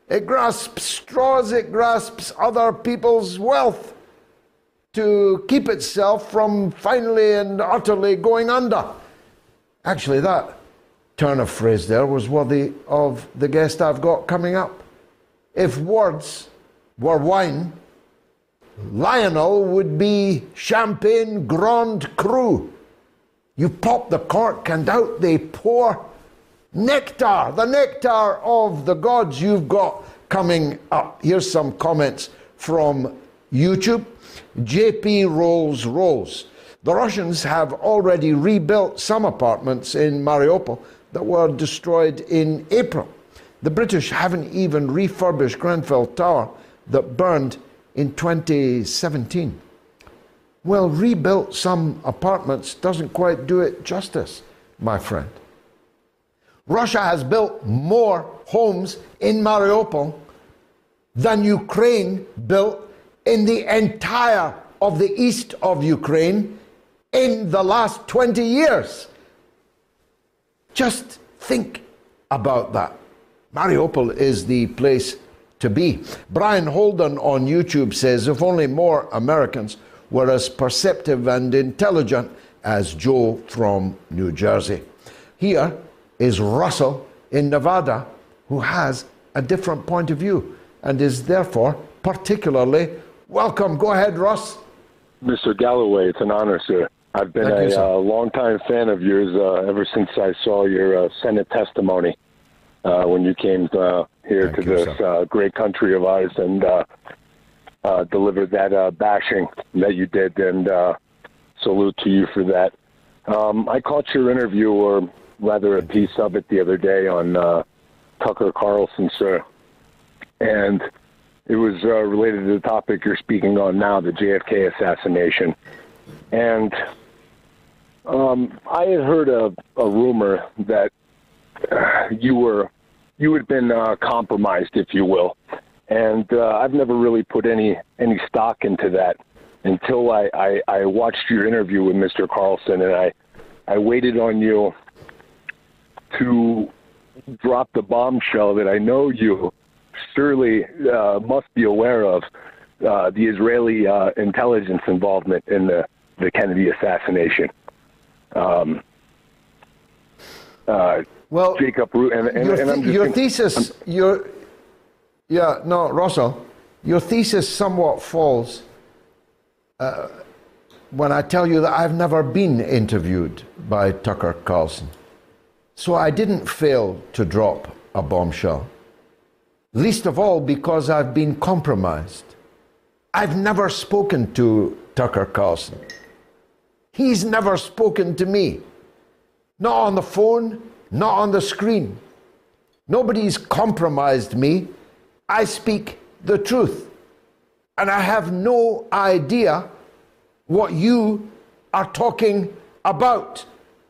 Speaker 2: It grasps straws, it grasps other people's wealth to keep itself from finally and utterly going under. Actually, that turn of phrase there was worthy of the guest I've got coming up. If words were wine, Lionel would be champagne grand cru. You pop the cork and out they pour nectar, the nectar of the gods you've got coming up. Here's some comments from YouTube. JP Rolls Rolls. The Russians have already rebuilt some apartments in Mariupol that were destroyed in April. The British haven't even refurbished Grenfell Tower that burned in 2017. Well, rebuilt some apartments doesn't quite do it justice, my friend. Russia has built more homes in Mariupol than Ukraine built in the entire of the east of Ukraine in the last 20 years. Just think about that. Mariupol is the place to be. Brian Holden on YouTube says if only more Americans were as perceptive and intelligent as Joe from New Jersey. Here is Russell in Nevada who has a different point of view and is therefore particularly welcome. Go ahead, Russ.
Speaker 8: Mr. Galloway, it's an honor, sir. I've been
Speaker 2: Thank
Speaker 8: a uh, longtime fan of yours uh, ever since I saw your uh, Senate testimony uh, when you came uh, here to this uh, great country of ours and uh, uh, delivered that uh, bashing that you did, and uh, salute to you for that. Um, I caught your interview, or rather a piece of it, the other day on uh, Tucker Carlson, sir, and it was uh, related to the topic you're speaking on now, the JFK assassination. And um, I had heard a, a rumor that you were you had been uh, compromised, if you will, and uh, I've never really put any any stock into that until I, I, I watched your interview with Mr. Carlson, and I I waited on you to drop the bombshell that I know you surely uh, must be aware of uh, the Israeli uh, intelligence involvement in the, the Kennedy assassination. Um, uh,
Speaker 2: well,
Speaker 8: Jacob Root, and, and,
Speaker 2: your,
Speaker 8: and I'm just
Speaker 2: your
Speaker 8: gonna-
Speaker 2: thesis, your yeah, no, Russell, your thesis somewhat falls uh, when I tell you that I've never been interviewed by Tucker Carlson, so I didn't fail to drop a bombshell. Least of all because I've been compromised. I've never spoken to Tucker Carlson. He's never spoken to me. Not on the phone, not on the screen. Nobody's compromised me. I speak the truth. And I have no idea what you are talking about.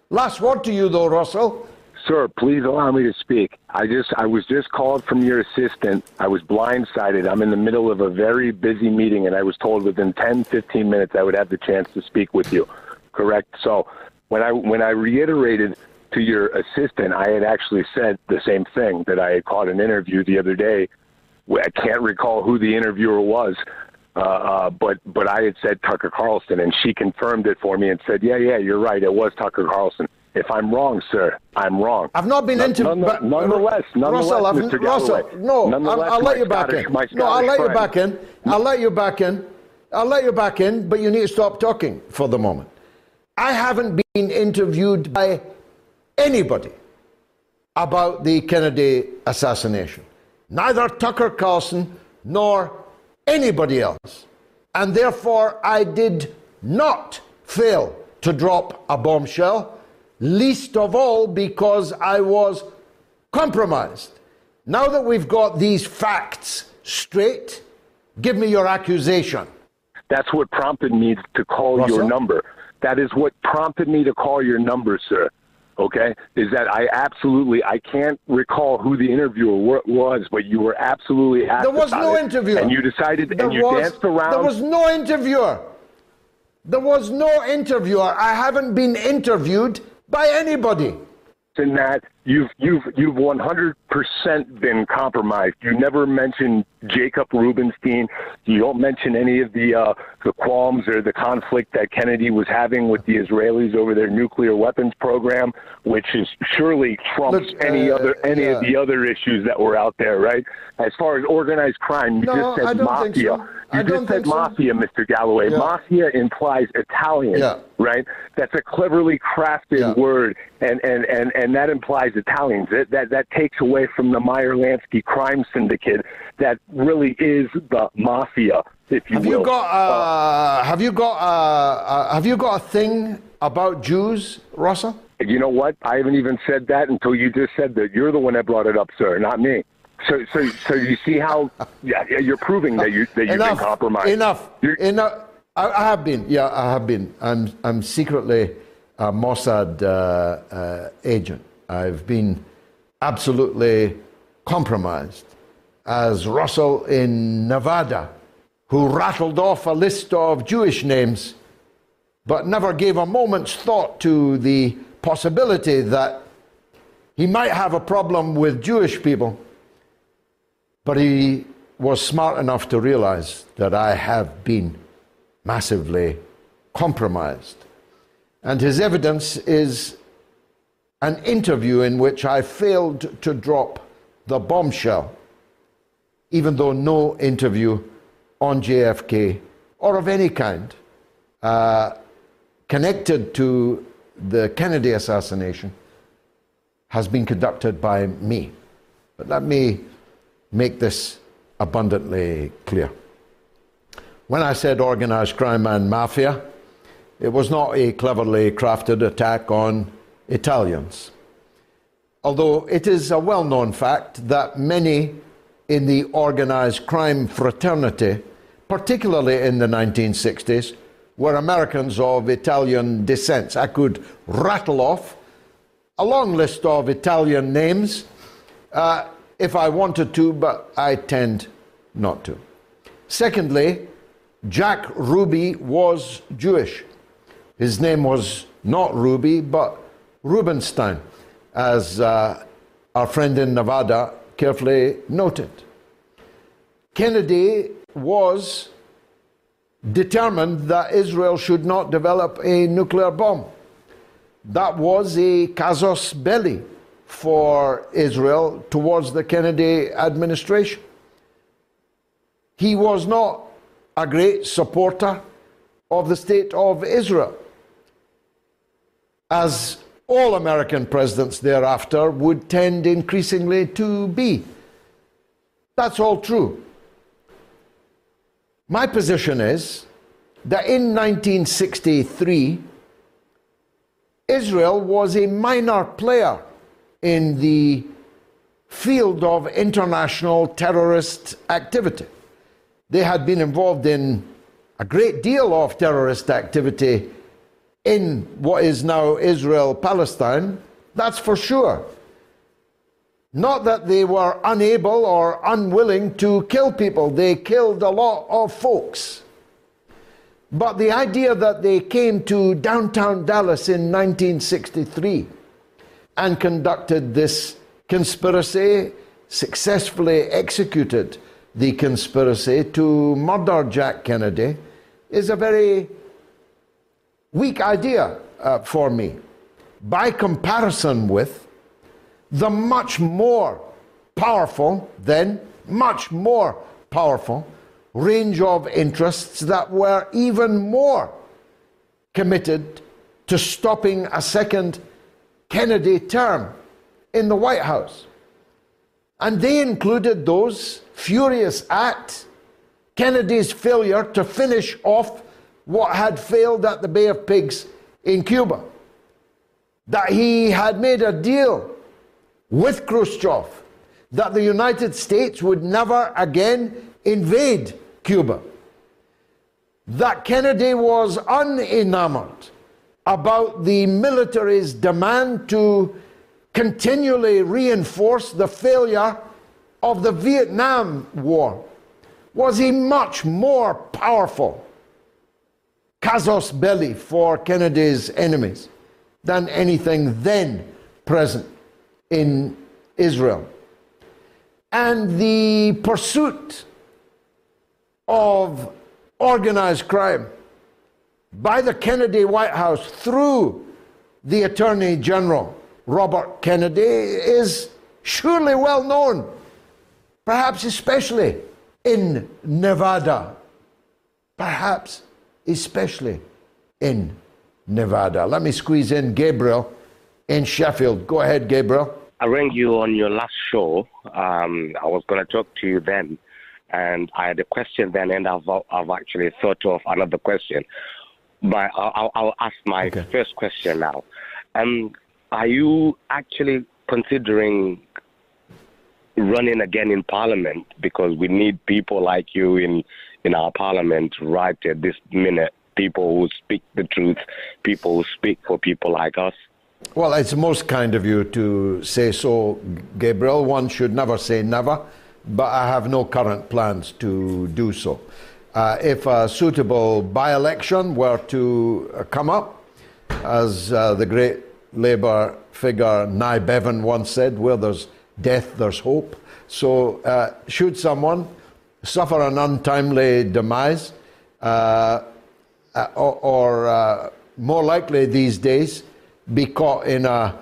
Speaker 2: Last word to you, though, Russell.
Speaker 8: Sir, please allow me to speak. I just I was just called from your assistant. I was blindsided. I'm in the middle of a very busy meeting and I was told within 10 15 minutes I would have the chance to speak with you. Correct? So, when I when I reiterated to your assistant, I had actually said the same thing that I had caught an interview the other day. I can't recall who the interviewer was, uh, uh, but but I had said Tucker Carlson, and she confirmed it for me and said, "Yeah, yeah, you're right. It was Tucker Carlson." If I'm wrong, sir, I'm wrong.
Speaker 2: I've not been interviewed.
Speaker 8: None, nonetheless, nonetheless,
Speaker 2: Russell,
Speaker 8: Mr.
Speaker 2: Russell, no, I'll, I'll let you back in. No, I'll let you back in. I'll let you back in. I'll let you back in, but you need to stop talking for the moment. I haven't been interviewed by anybody about the Kennedy assassination. Neither Tucker Carlson nor anybody else. And therefore, I did not fail to drop a bombshell, least of all because I was compromised. Now that we've got these facts straight, give me your accusation.
Speaker 8: That's what prompted me to call
Speaker 2: Russell?
Speaker 8: your number. That is what prompted me to call your number, sir. Okay, is that I absolutely I can't recall who the interviewer was, but you were absolutely asked
Speaker 2: There was no interviewer.
Speaker 8: and you decided
Speaker 2: There
Speaker 8: and you
Speaker 2: was-
Speaker 8: danced around.
Speaker 2: There was no interviewer. There was no interviewer. I haven't been interviewed by anybody.
Speaker 8: in that you've you've you've 100% been compromised. You never mention Jacob Rubenstein. You don't mention any of the uh, the qualms or the conflict that Kennedy was having with the Israelis over their nuclear weapons program, which is surely trumps
Speaker 2: Look,
Speaker 8: any
Speaker 2: uh,
Speaker 8: other any
Speaker 2: yeah.
Speaker 8: of the other issues that were out there, right? As far as organized crime, you
Speaker 2: No,
Speaker 8: just said
Speaker 2: I don't think
Speaker 8: mafia.
Speaker 2: so.
Speaker 8: You
Speaker 2: I
Speaker 8: just
Speaker 2: don't
Speaker 8: said
Speaker 2: think so.
Speaker 8: mafia, Mr. Galloway.
Speaker 2: Yeah.
Speaker 8: Mafia implies Italian,
Speaker 2: Yeah.
Speaker 8: right? That's a cleverly crafted word, and, and, and, and that implies Italians. That, that that takes away from the Meyer Lansky crime syndicate that really is the mafia, if you
Speaker 2: Have
Speaker 8: will.
Speaker 2: you got uh, have you got uh, uh, have you got a thing about Jews, Russell?
Speaker 8: You know what? I haven't even said that until you just said that. You're the one that brought it up, sir, not me. So, so, so you see how yeah, yeah, you're proving that you that you've
Speaker 2: enough,
Speaker 8: been compromised.
Speaker 2: Enough.
Speaker 8: You're-
Speaker 2: Enough. I, I have been. Yeah, I have been. I'm I'm secretly a Mossad uh, uh, agent. I've been absolutely compromised as Russell in Nevada, who rattled off a list of Jewish names, but never gave a moment's thought to the possibility that he might have a problem with Jewish people. But he was smart enough to realize that I have been massively compromised. And his evidence is an interview in which I failed to drop the bombshell, even though no interview on JFK or of any kind uh, connected to the Kennedy assassination has been conducted by me. But let me make this abundantly clear. When I said organized crime and mafia, it was not a cleverly crafted attack on Italians. Although it is a well known fact that many in the organized crime fraternity, particularly in the 1960s, were Americans of Italian descent. I could rattle off a long list of Italian names uh, if I wanted to, but I tend not to. Secondly, Jack Ruby was Jewish. His name was not Ruby, but Rubenstein, as uh, our friend in Nevada carefully noted. Kennedy was determined that Israel should not develop a nuclear bomb. That was a casus belli for Israel towards the Kennedy administration. He was not a great supporter of the state of Israel, as all American presidents thereafter would tend increasingly to be. That's all true. My position is that in 1963, Israel was a minor player in the field of international terrorist activity. They had been involved in a great deal of terrorist activity in what is now Israel Palestine, that's for sure. Not that they were unable or unwilling to kill people, they killed a lot of folks. But the idea that they came to downtown Dallas in 1963 and conducted this conspiracy, successfully executed the conspiracy to murder Jack Kennedy, is a very weak idea uh, for me. By comparison with the much more powerful, then much more powerful range of interests that were even more committed to stopping a second Kennedy term in the White House. And they included those furious at Kennedy's failure to finish off what had failed at the Bay of Pigs in Cuba. That he had made a deal with Khrushchev that the United States would never again invade Cuba. That Kennedy was unenamored about the military's demand to continually reinforce the failure of the Vietnam War. Was he much more powerful, casus belli, for Kennedy's enemies than anything then present in Israel? And the pursuit of organized crime by the Kennedy White House through the Attorney General, Robert Kennedy, is surely well known, perhaps especially in Nevada. Perhaps especially in Nevada. Let me squeeze in Gabriel in Sheffield. Go ahead, Gabriel.
Speaker 9: I rang you on your last show. Um, I was going to talk to you then, and I had a question then, and I've, I've actually thought of another question. But I'll, I'll ask my okay. first question now. Um, are you actually considering running again in Parliament? Because we need people like you in in our Parliament right at this minute. People who speak the truth, people who speak for people like us.
Speaker 2: Well, it's most kind of you to say so, Gabriel. One should never say never, but I have no current plans to do so. Uh, if a suitable by election were to come up, as uh, the great Labour figure Nye Bevan once said, where there's death, there's hope. So, uh, should someone suffer an untimely demise, uh, uh, or, or more likely these days, be caught in a,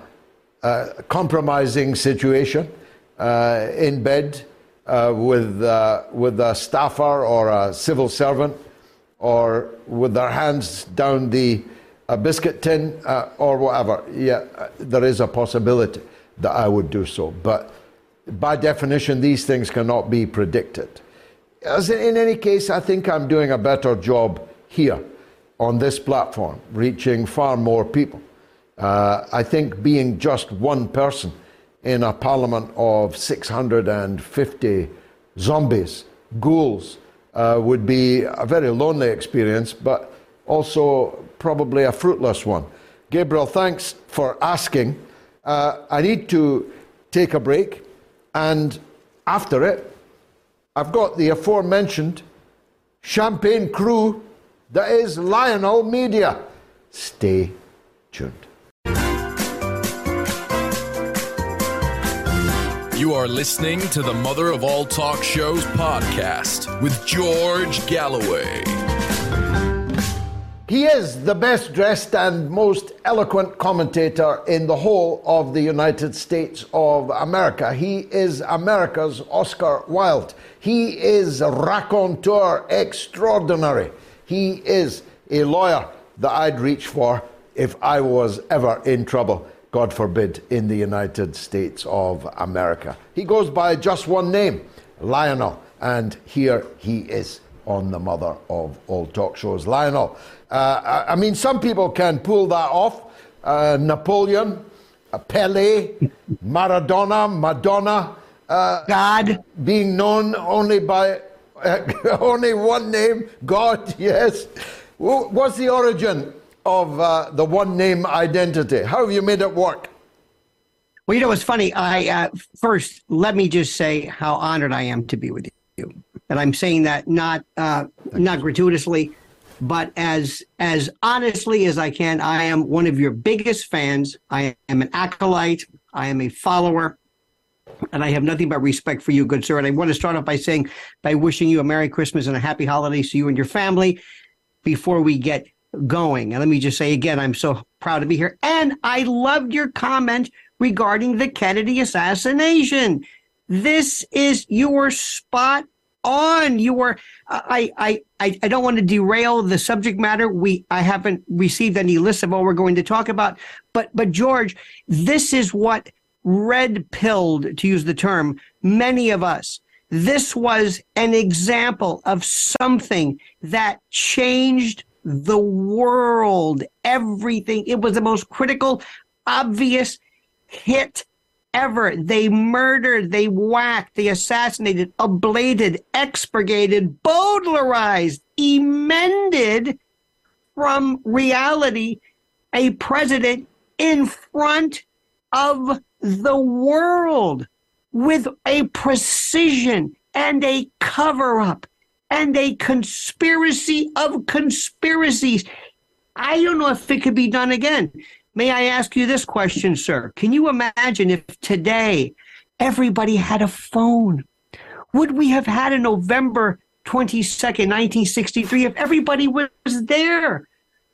Speaker 2: a compromising situation uh, in bed uh, with, uh, with a staffer or a civil servant or with their hands down the biscuit tin uh, or whatever. Yeah, uh, there is a possibility that I would do so. But by definition, these things cannot be predicted. As in any case, I think I'm doing a better job here on this platform, reaching far more people. Uh, I think being just one person in a parliament of 650 zombies, ghouls, uh, would be a very lonely experience, but also probably a fruitless one. Gabriel, thanks for asking. Uh, I need to take a break, and after it, I've got the aforementioned champagne cru that is Lionel Media. Stay tuned.
Speaker 1: You are listening to the Mother of All Talk Shows podcast with George Galloway.
Speaker 2: He is the best dressed and most eloquent commentator in the whole of the United States of America. He is America's Oscar Wilde. He is a raconteur extraordinary. He is a lawyer that I'd reach for if I was ever in trouble. God forbid, in the United States of America. He goes by just one name, Lionel, and here he is on the mother of all talk shows. Lionel, uh, I mean, some people can pull that off. Uh, Napoleon, uh, Pele, Maradona, Madonna.
Speaker 10: Uh, God.
Speaker 2: Being known only by only one name, God, yes. What's the origin of uh, the one name identity? How have you made it work?
Speaker 10: Well, you know, it's funny. I uh, first let me just say how honored I am to be with you, and I'm saying that not uh, not gratuitously. But as as honestly as I can, I am one of your biggest fans. I am an acolyte. I am a follower. And I have nothing but respect for you, good sir. And I want to start off by saying, by wishing you a Merry Christmas and a Happy Holidays to you and your family before we get going. And let me just say again, I'm so proud to be here. And I loved your comment regarding the Kennedy assassination. This is your spot on. You were I I I, don't want to derail the subject matter. We I haven't received any list of what we're going to talk about. But but George, this is what red pilled, to use the term, many of us. This was an example of something that changed the world, everything. It was the most critical, obvious hit ever. They murdered, they whacked, they assassinated, ablated, expurgated, bowdlerized, emended from reality a president in front of the world with a precision and a cover up and a conspiracy of conspiracies. I don't know if it could be done again. May I ask you this question, sir? Can you imagine if today everybody had a phone? Would we have had a November 22nd, 1963, if everybody was there?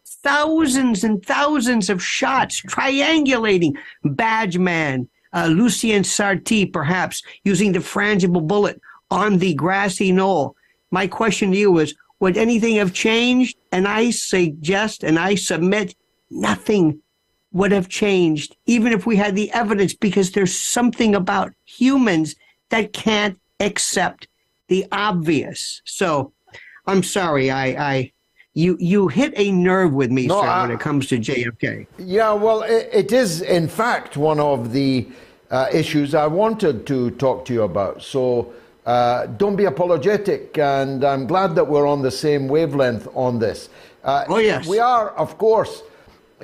Speaker 10: Thousands and thousands of shots triangulating. Badgeman, uh, Lucien Sarti, perhaps, using the frangible bullet on the grassy knoll. My question to you is Would anything have changed? And I suggest and I submit nothing would have changed, even if we had the evidence, because there's something about humans that can't accept the obvious. So I'm sorry, I, I you you hit a nerve with me, no, sir, I, when it comes to JFK.
Speaker 2: Yeah, well, it, it is in fact one of the uh, issues I wanted to talk to you about. So uh, don't be apologetic, and I'm glad that we're on the same wavelength on this.
Speaker 10: Uh, oh yes,
Speaker 2: we are, of course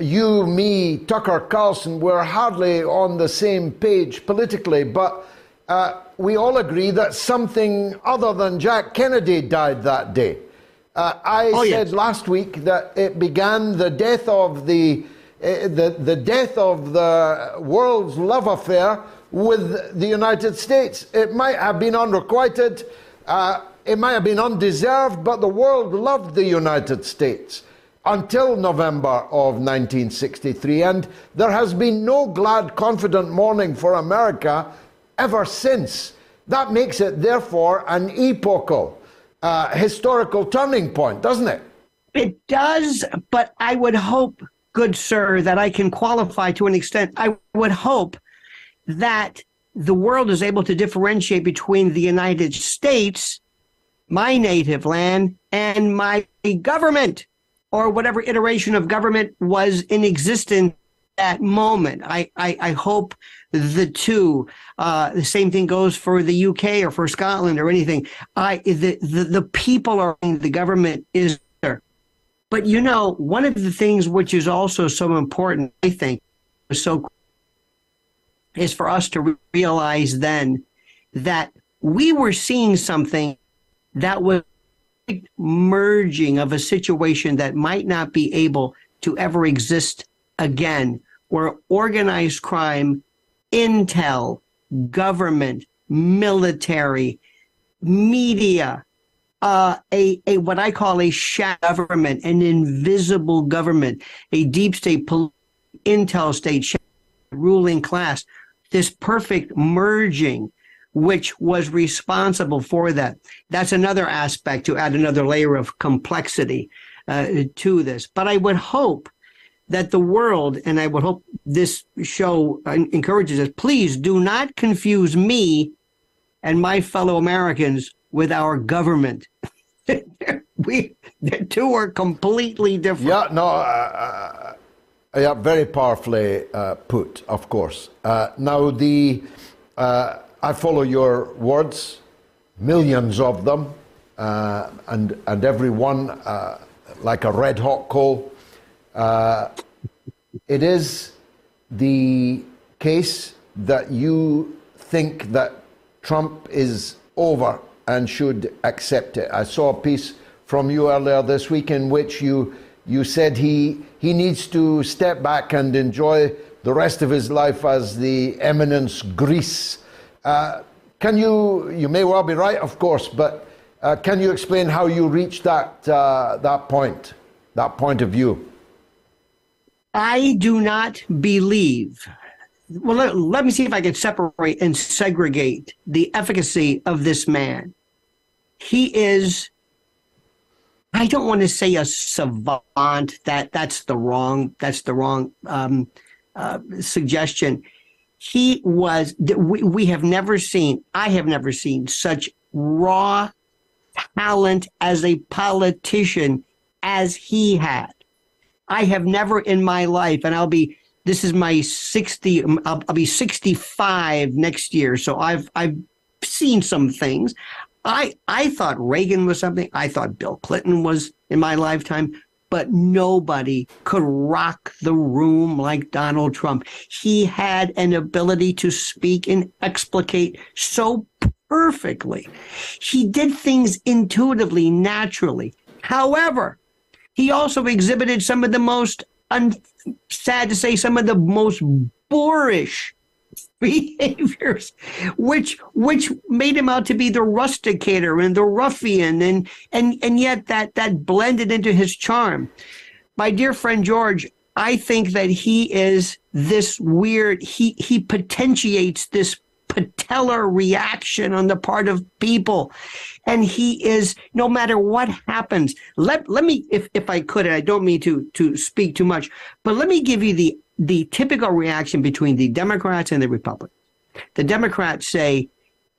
Speaker 2: you, me, Tucker Carlson, we're hardly on the same page politically, but uh, we all agree that something other than Jack Kennedy died that day. Uh, I oh, said yes. last week that it began the death of the, uh, the, the death of the world's love affair with the United States. It might have been unrequited, uh, it might have been undeserved, but the world loved the United States until November of 1963, and there has been no glad, confident morning for America ever since. That makes it, therefore, an epochal, uh, historical turning point, doesn't it?
Speaker 10: It does, but I would hope, good sir, that I can qualify to an extent. I would hope that the world is able to differentiate between the United States, my native land, and my government or whatever iteration of government was in existence at moment. I, I, I hope the two. Uh, the same thing goes for the UK or for Scotland or anything. I the, the the people are the government is there. But you know, one of the things which is also so important, I think, so is for us to realize then that we were seeing something that was merging of a situation that might not be able to ever exist again, where organized crime, intel, government, military, media, uh, a, a what I call a shadow government, an invisible government, a deep state, intel state, ruling class, this perfect merging which was responsible for that. That's another aspect to add another layer of complexity uh, to this. But I would hope that the world, and I would hope this show encourages us, please do not confuse me and my fellow Americans with our government. we the two are completely different.
Speaker 2: Yeah, no, uh, uh, yeah, very powerfully uh, put, of course. Uh, now the uh, I follow your words, millions of them, uh, and, and every one uh, like a red hot coal. Uh, it is the case that you think that Trump is over and should accept it. I saw a piece from you earlier this week in which you you said he he needs to step back and enjoy the rest of his life as the eminence grise. Uh, can you you may well be right, of course, but uh, can you explain how you reached that uh, that point, that point of view?
Speaker 10: I do not believe. Well, let, let me see if I can separate and segregate the efficacy of this man. He is I don't want to say a savant. That that's the wrong that's the wrong um, uh, suggestion. He was. We, we have never seen. I have never seen such raw talent as a politician as he had. I have never in my life, and I'll be. This is my sixty. Um, I'll, I'll be sixty-five next year, so I've I've seen some things. I I thought Reagan was something. I thought Bill Clinton was in my lifetime, but nobody could rock the room like Donald Trump. He had an ability to speak and explicate so perfectly. He did things intuitively, naturally. However, he also exhibited some of the most, un- sad to say, some of the most boorish behaviors, which which made him out to be the rusticator and the ruffian, and and and yet that that blended into his charm. My dear friend George, I think that he is this weird. He he potentiates this patellar reaction on the part of people and he is no matter what happens let let me if if i could i don't mean to to speak too much but let me give you the the typical reaction between the Democrats and the Republicans. The Democrats say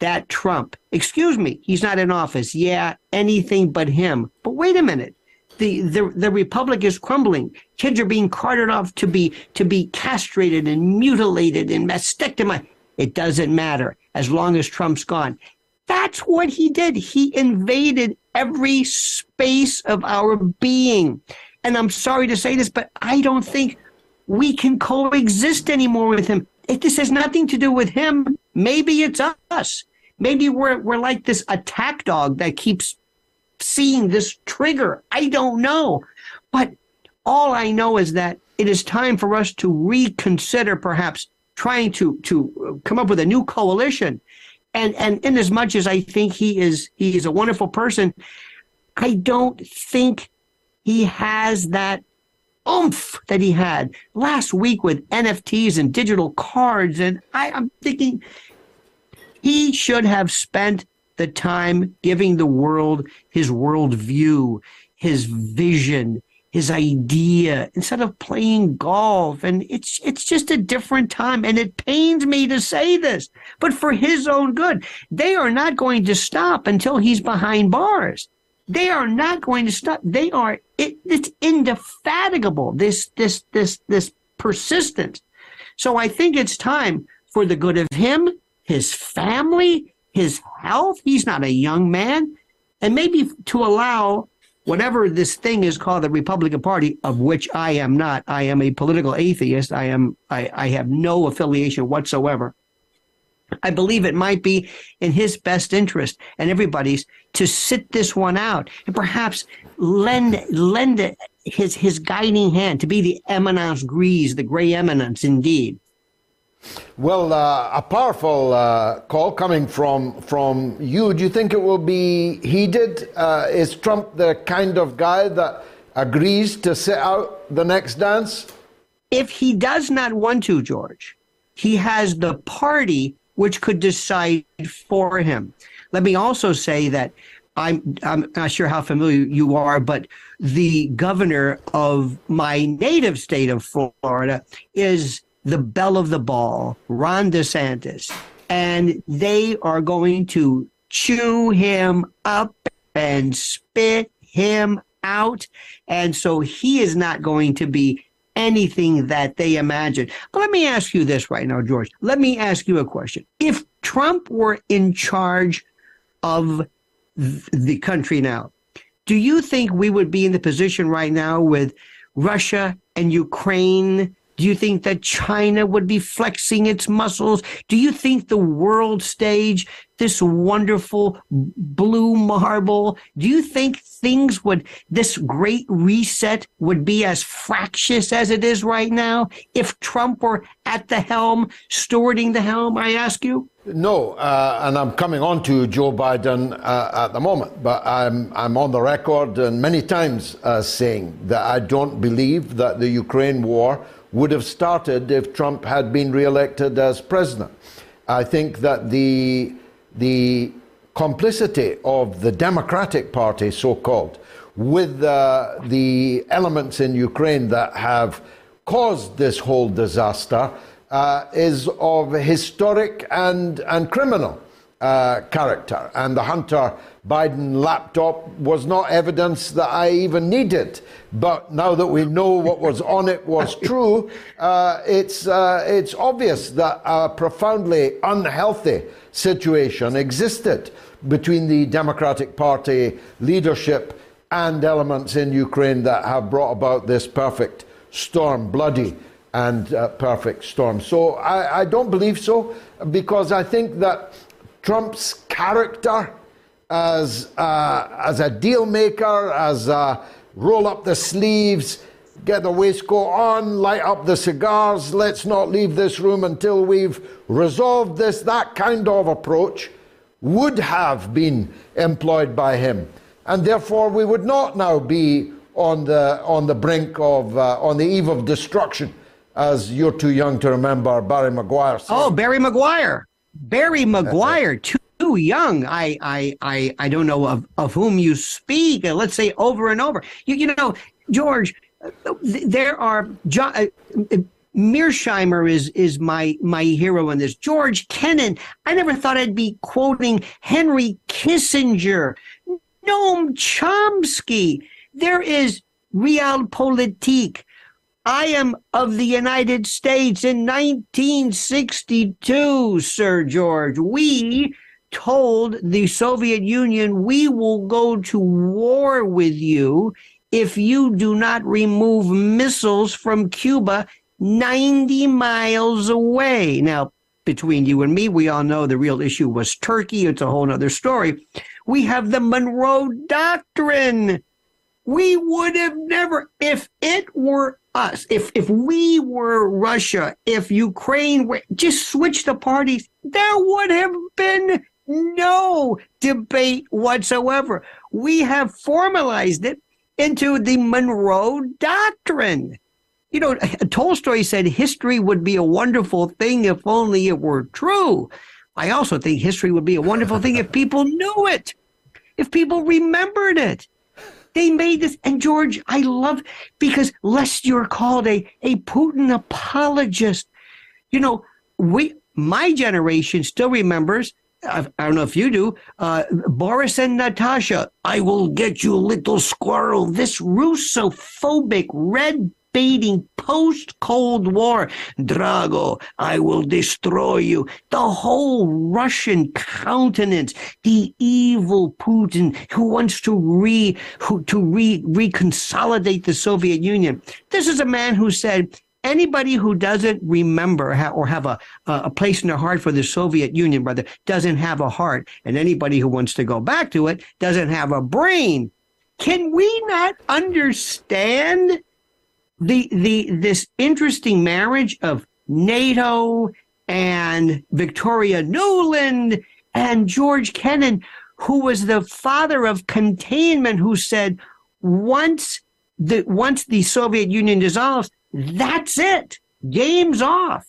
Speaker 10: that Trump, excuse me, he's not in office. Yeah, anything but him. But wait a minute. The, the the republic is crumbling. Kids are being carted off to be to be castrated and mutilated and mastectomized. It doesn't matter as long as Trump's gone. That's what he did. He invaded every space of our being. And I'm sorry to say this, but I don't think we can coexist anymore with him. If this has nothing to do with him. Maybe it's us. Maybe we're we're like this attack dog that keeps seeing this trigger. I don't know. But all I know is that it is time for us to reconsider perhaps trying to to uh, come up with a new coalition. And and in as much as I think he is he is a wonderful person, I don't think he has that oomph that he had last week with NFTs and digital cards. And I, I'm thinking he should have spent the time giving the world his worldview, his vision, his idea instead of playing golf. And it's it's just a different time. And it pains me to say this, but for his own good, they are not going to stop until he's behind bars. They are not going to stop. They are it, it's indefatigable. This this this this persistence. So I think it's time for the good of him, his family, his health. He's not a young man, and maybe to allow whatever this thing is called the Republican Party, of which I am not. I am a political atheist. I am. I, I have no affiliation whatsoever. I believe it might be in his best interest and everybody's to sit this one out and perhaps lend lend his his guiding hand to be the eminence grise, the gray eminence indeed.
Speaker 2: Well, uh, a powerful uh, call coming from from you. Do you think it will be heeded? Uh, is Trump the kind of guy that agrees to sit out the next dance?
Speaker 10: If he does not want to, George, he has the party which could decide for him. Let me also say that I'm I'm not sure how familiar you are, but the governor of my native state of Florida is the belle of the ball, Ron DeSantis, and they are going to chew him up and spit him out, and so he is not going to be anything that they imagine. Let me ask you this right now, George. Let me ask you a question. If Trump were in charge of the country now, do you think we would be in the position right now with Russia and Ukraine? Do you think that China would be flexing its muscles? Do you think the world stage, this wonderful blue marble? Do you think things would, this great reset would be as fractious as it is right now if Trump were at the helm, stewarding the helm, I ask you?
Speaker 2: No, uh, and I'm coming on to Joe Biden uh, at the moment, but I'm, I'm on the record and many times uh, saying that I don't believe that the Ukraine war would have started if Trump had been re-elected as president. I think that the, the complicity of the Democratic Party, so called, with uh, the elements in Ukraine that have caused this whole disaster uh, is of historic and, and criminal uh, character. And the Hunter Biden laptop was not evidence that I even needed. But now that we know what was on it was true, uh, it's, uh, it's obvious that a profoundly unhealthy situation existed between the Democratic Party leadership and elements in Ukraine that have brought about this perfect storm, bloody and uh, perfect storm. So I, I, don't believe so because I think that Trump's character as, uh, as a deal maker, as a roll up the sleeves, get the waistcoat on, light up the cigars, let's not leave this room until we've resolved this, that kind of approach would have been employed by him. And therefore, we would not now be on the, on the brink of, uh, on the eve of destruction as you're too young to remember Barry McGuire.
Speaker 10: Oh, Barry McGuire. Barry McGuire, too, young. I, I, I, I don't know of, of whom you speak. Uh, let's say over and over. You, you know, George, uh, there are. John, uh, Mearsheimer is is my my hero in this. George Kennan. I never thought I'd be quoting Henry Kissinger, Noam Chomsky. There is realpolitik. I am of the United States in 1962, Sir George. We told the Soviet Union we will go to war with you if you do not remove missiles from Cuba 90 miles away. Now, between you and me, we all know the real issue was Turkey. It's a whole other story. We have the Monroe Doctrine. We would have never, if it were us, if if we were Russia, if Ukraine were just switch the parties, there would have been no debate whatsoever. We have formalized it into the Monroe Doctrine. You know, Tolstoy said history would be a wonderful thing if only it were true. I also think history would be a wonderful thing if people knew it, if people remembered it. They made this, and George, I love because lest you're called a a Putin apologist. You know, we my generation still remembers. I, don't know if you do. Uh, Boris and Natasha. I will get you, little squirrel. This Russophobic red baiting post Cold War. Drago, I will destroy you. The whole Russian countenance, the evil Putin who wants to re, who, to re, reconsolidate the Soviet Union. This is a man who said, anybody who doesn't remember or have a, a place in their heart for the Soviet Union, brother, doesn't have a heart. And anybody who wants to go back to it doesn't have a brain. Can we not understand the the this interesting marriage of NATO and Victoria Nuland and George Kennan, who was the father of containment, who said once the once the Soviet Union dissolves, that's it, game's off,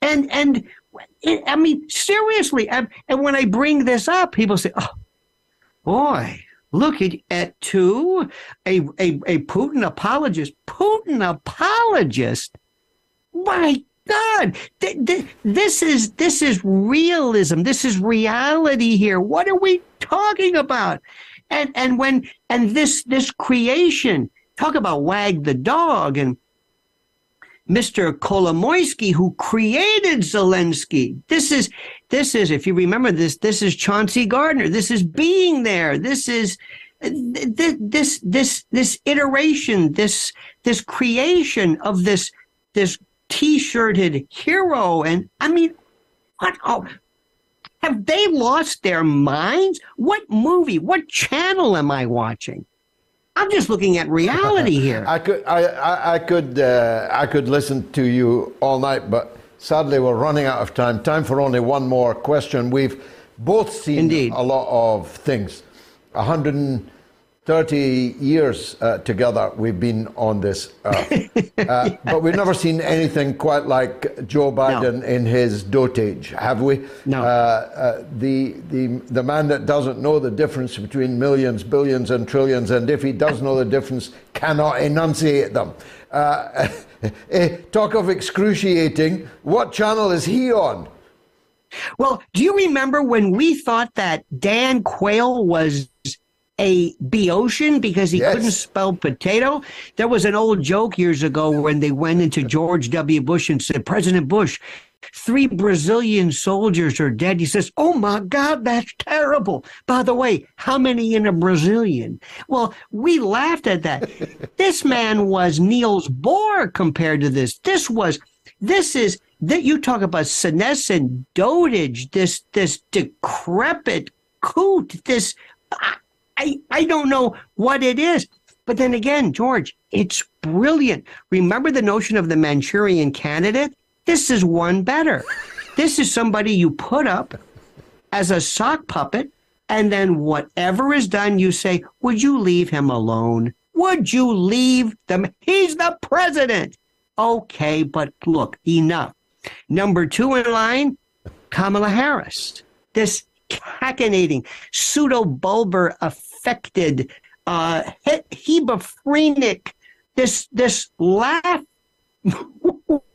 Speaker 10: and and I mean seriously, and, and when I bring this up, people say, "Oh, boy." Look at, at two, a, a, a Putin apologist. Putin apologist? My God, th- th- this is this is realism. This is reality here. What are we talking about? And and when and this this creation, talk about wag the dog and Mr. Kolomoisky, who created Zelensky. This is, this is, if you remember this, this is Chauncey Gardiner. This is being there. This is, this, this, this, this iteration, this, this creation of this, this t-shirted hero. And I mean, what? Oh, Have they lost their minds? What movie, what channel am I watching? I'm just looking at reality here.
Speaker 2: I could, I, I, I could, uh, I could listen to you all night, but sadly we're running out of time. Time for only one more question. We've both seen
Speaker 10: Indeed.
Speaker 2: a lot of things. 130 years uh, together we've been on this earth. uh, but we've never seen anything quite like Joe Biden in his dotage, have we?
Speaker 10: No.
Speaker 2: Uh, uh, the, the, the man that doesn't know the difference between millions, billions, and trillions, and if he does know the difference, cannot enunciate them. Uh, talk of excruciating. What channel is he on?
Speaker 10: Well, do you remember when we thought that Dan Quayle was a Boeotian because he couldn't spell potato? There was an old joke years ago when they went into George W. Bush and said, President Bush, three Brazilian soldiers are dead. He says, Oh my God, that's terrible. By the way, how many in a Brazilian? Well, we laughed at that. this man was Niels Bohr compared to this. This was, this is, that you talk about senescent dotage, this, this decrepit coot, this, I, I, I don't know what it is. But then again, George, it's brilliant. Remember the notion of the Manchurian candidate? This is one better. This is somebody you put up as a sock puppet, and then whatever is done, you say, Would you leave him alone? Would you leave them? He's the president. Okay, but look, enough. Number two in line, Kamala Harris. This cachinnating, pseudo bulbar affected, uh, he- hebephrenic, this, this laugh.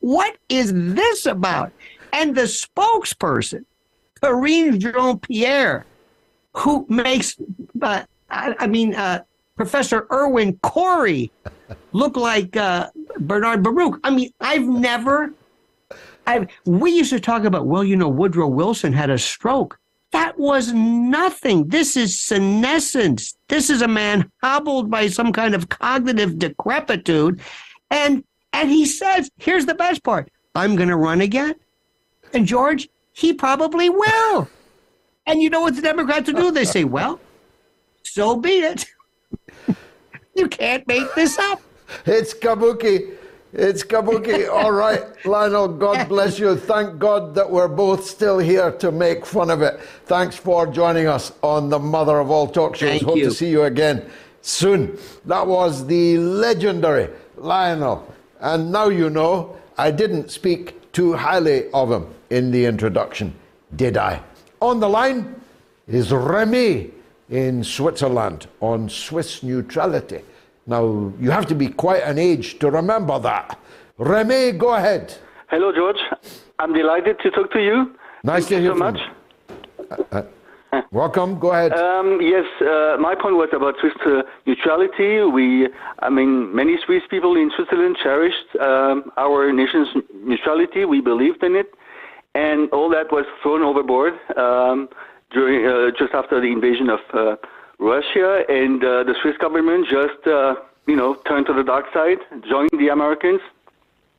Speaker 10: what is this about? And the spokesperson, Karine Jean Pierre, who makes, uh, I, I mean, uh, Professor Irwin Corey look like uh, Bernard Baruch. I mean, I've never. I've, we used to talk about, well, you know, Woodrow Wilson had a stroke. That was nothing. This is senescence. This is a man hobbled by some kind of cognitive decrepitude. And and he says, here's the best part. I'm gonna run again. And George, he probably will. And you know what the Democrats will do? They say, well, so be it. you can't make this up.
Speaker 2: It's kabuki. It's kabuki. All right, Lionel, God bless you. Thank God that we're both still here to make fun of it. Thanks for joining us on the Mother of All Talk Shows.
Speaker 10: Thank
Speaker 2: Hope
Speaker 10: you.
Speaker 2: to see you again soon. That was the legendary Lionel. And now you know I didn't speak too highly of him in the introduction, did I? On the line is Remy in Switzerland on Swiss neutrality. Now, you have to be quite an age to remember that. Remy, go ahead.
Speaker 11: Hello, George. I'm delighted to talk to you.
Speaker 2: Nice
Speaker 11: Thank
Speaker 2: to
Speaker 11: you
Speaker 2: hear
Speaker 11: so
Speaker 2: from
Speaker 11: much.
Speaker 2: Uh, welcome, go ahead.
Speaker 11: Um, yes, uh, my point was about Swiss uh, neutrality. We, I mean, many Swiss people in Switzerland cherished um, our nation's neutrality. We believed in it, and all that was thrown overboard um, during uh, just after the invasion of uh, Russia, and uh, the Swiss government just, uh, you know, turned to the dark side, joined the Americans,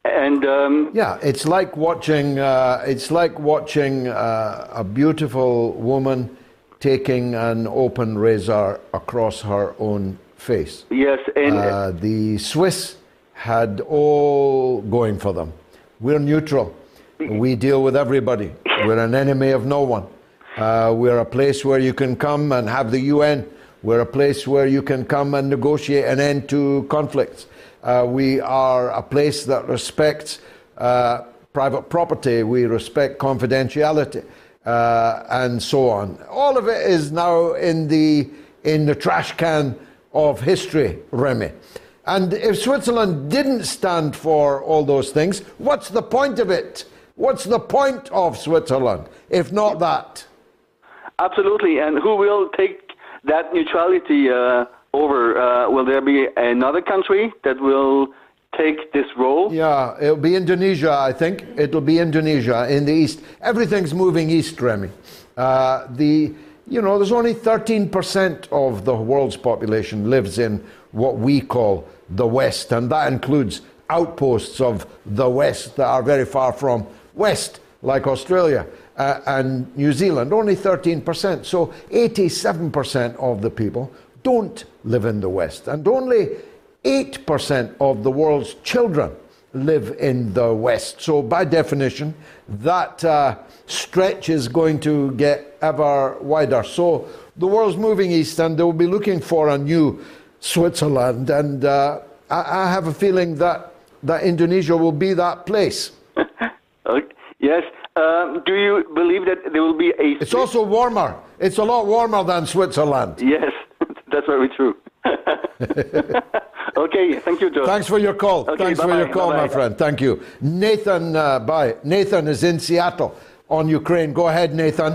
Speaker 11: and um,
Speaker 2: Yeah, it's like watching. Uh, it's like watching uh, a beautiful woman taking an open razor across her own face.
Speaker 11: yes, and
Speaker 2: Uh, the Swiss had all going for them. We're neutral. We deal with everybody. We're an enemy of no one. Uh, we're a place where you can come and have the UN. We're a place where you can come and negotiate an end to conflicts. Uh, we are a place that respects uh, private property. We respect confidentiality, uh, and so on. All of it is now in the in the trash can of history, Remy. And if Switzerland didn't stand for all those things, what's the point of it? What's the point of Switzerland if not that?
Speaker 11: Absolutely. And who will take that neutrality uh, over? Uh, will there be another country that will take this role?
Speaker 2: Yeah, it'll be Indonesia, I think. It'll be Indonesia in the east. Everything's moving east, Remy. Uh, the, you know, there's only 13% of the world's population lives in what we call the West, and that includes outposts of the West that are very far from West like Australia uh, and New Zealand, only 13%. So 87% of the people don't live in the West, and only 8% of the world's children live in the West. So, by definition, that uh, stretch is going to get ever wider. So, the world's moving east, and they'll be looking for a new Switzerland. And uh, I, I, have a feeling that, that Indonesia will be that place.
Speaker 11: yes. Um, do you believe that there will be a.
Speaker 2: It's also warmer. It's a lot warmer than Switzerland.
Speaker 11: Yes, that's very true. okay, thank you, Joe.
Speaker 2: Thanks for your call.
Speaker 11: Okay,
Speaker 2: Thanks
Speaker 11: bye-bye,
Speaker 2: for your call,
Speaker 11: bye-bye.
Speaker 2: my friend. Thank you. Nathan, uh, bye. Nathan is in Seattle on Ukraine. Go ahead, Nathan.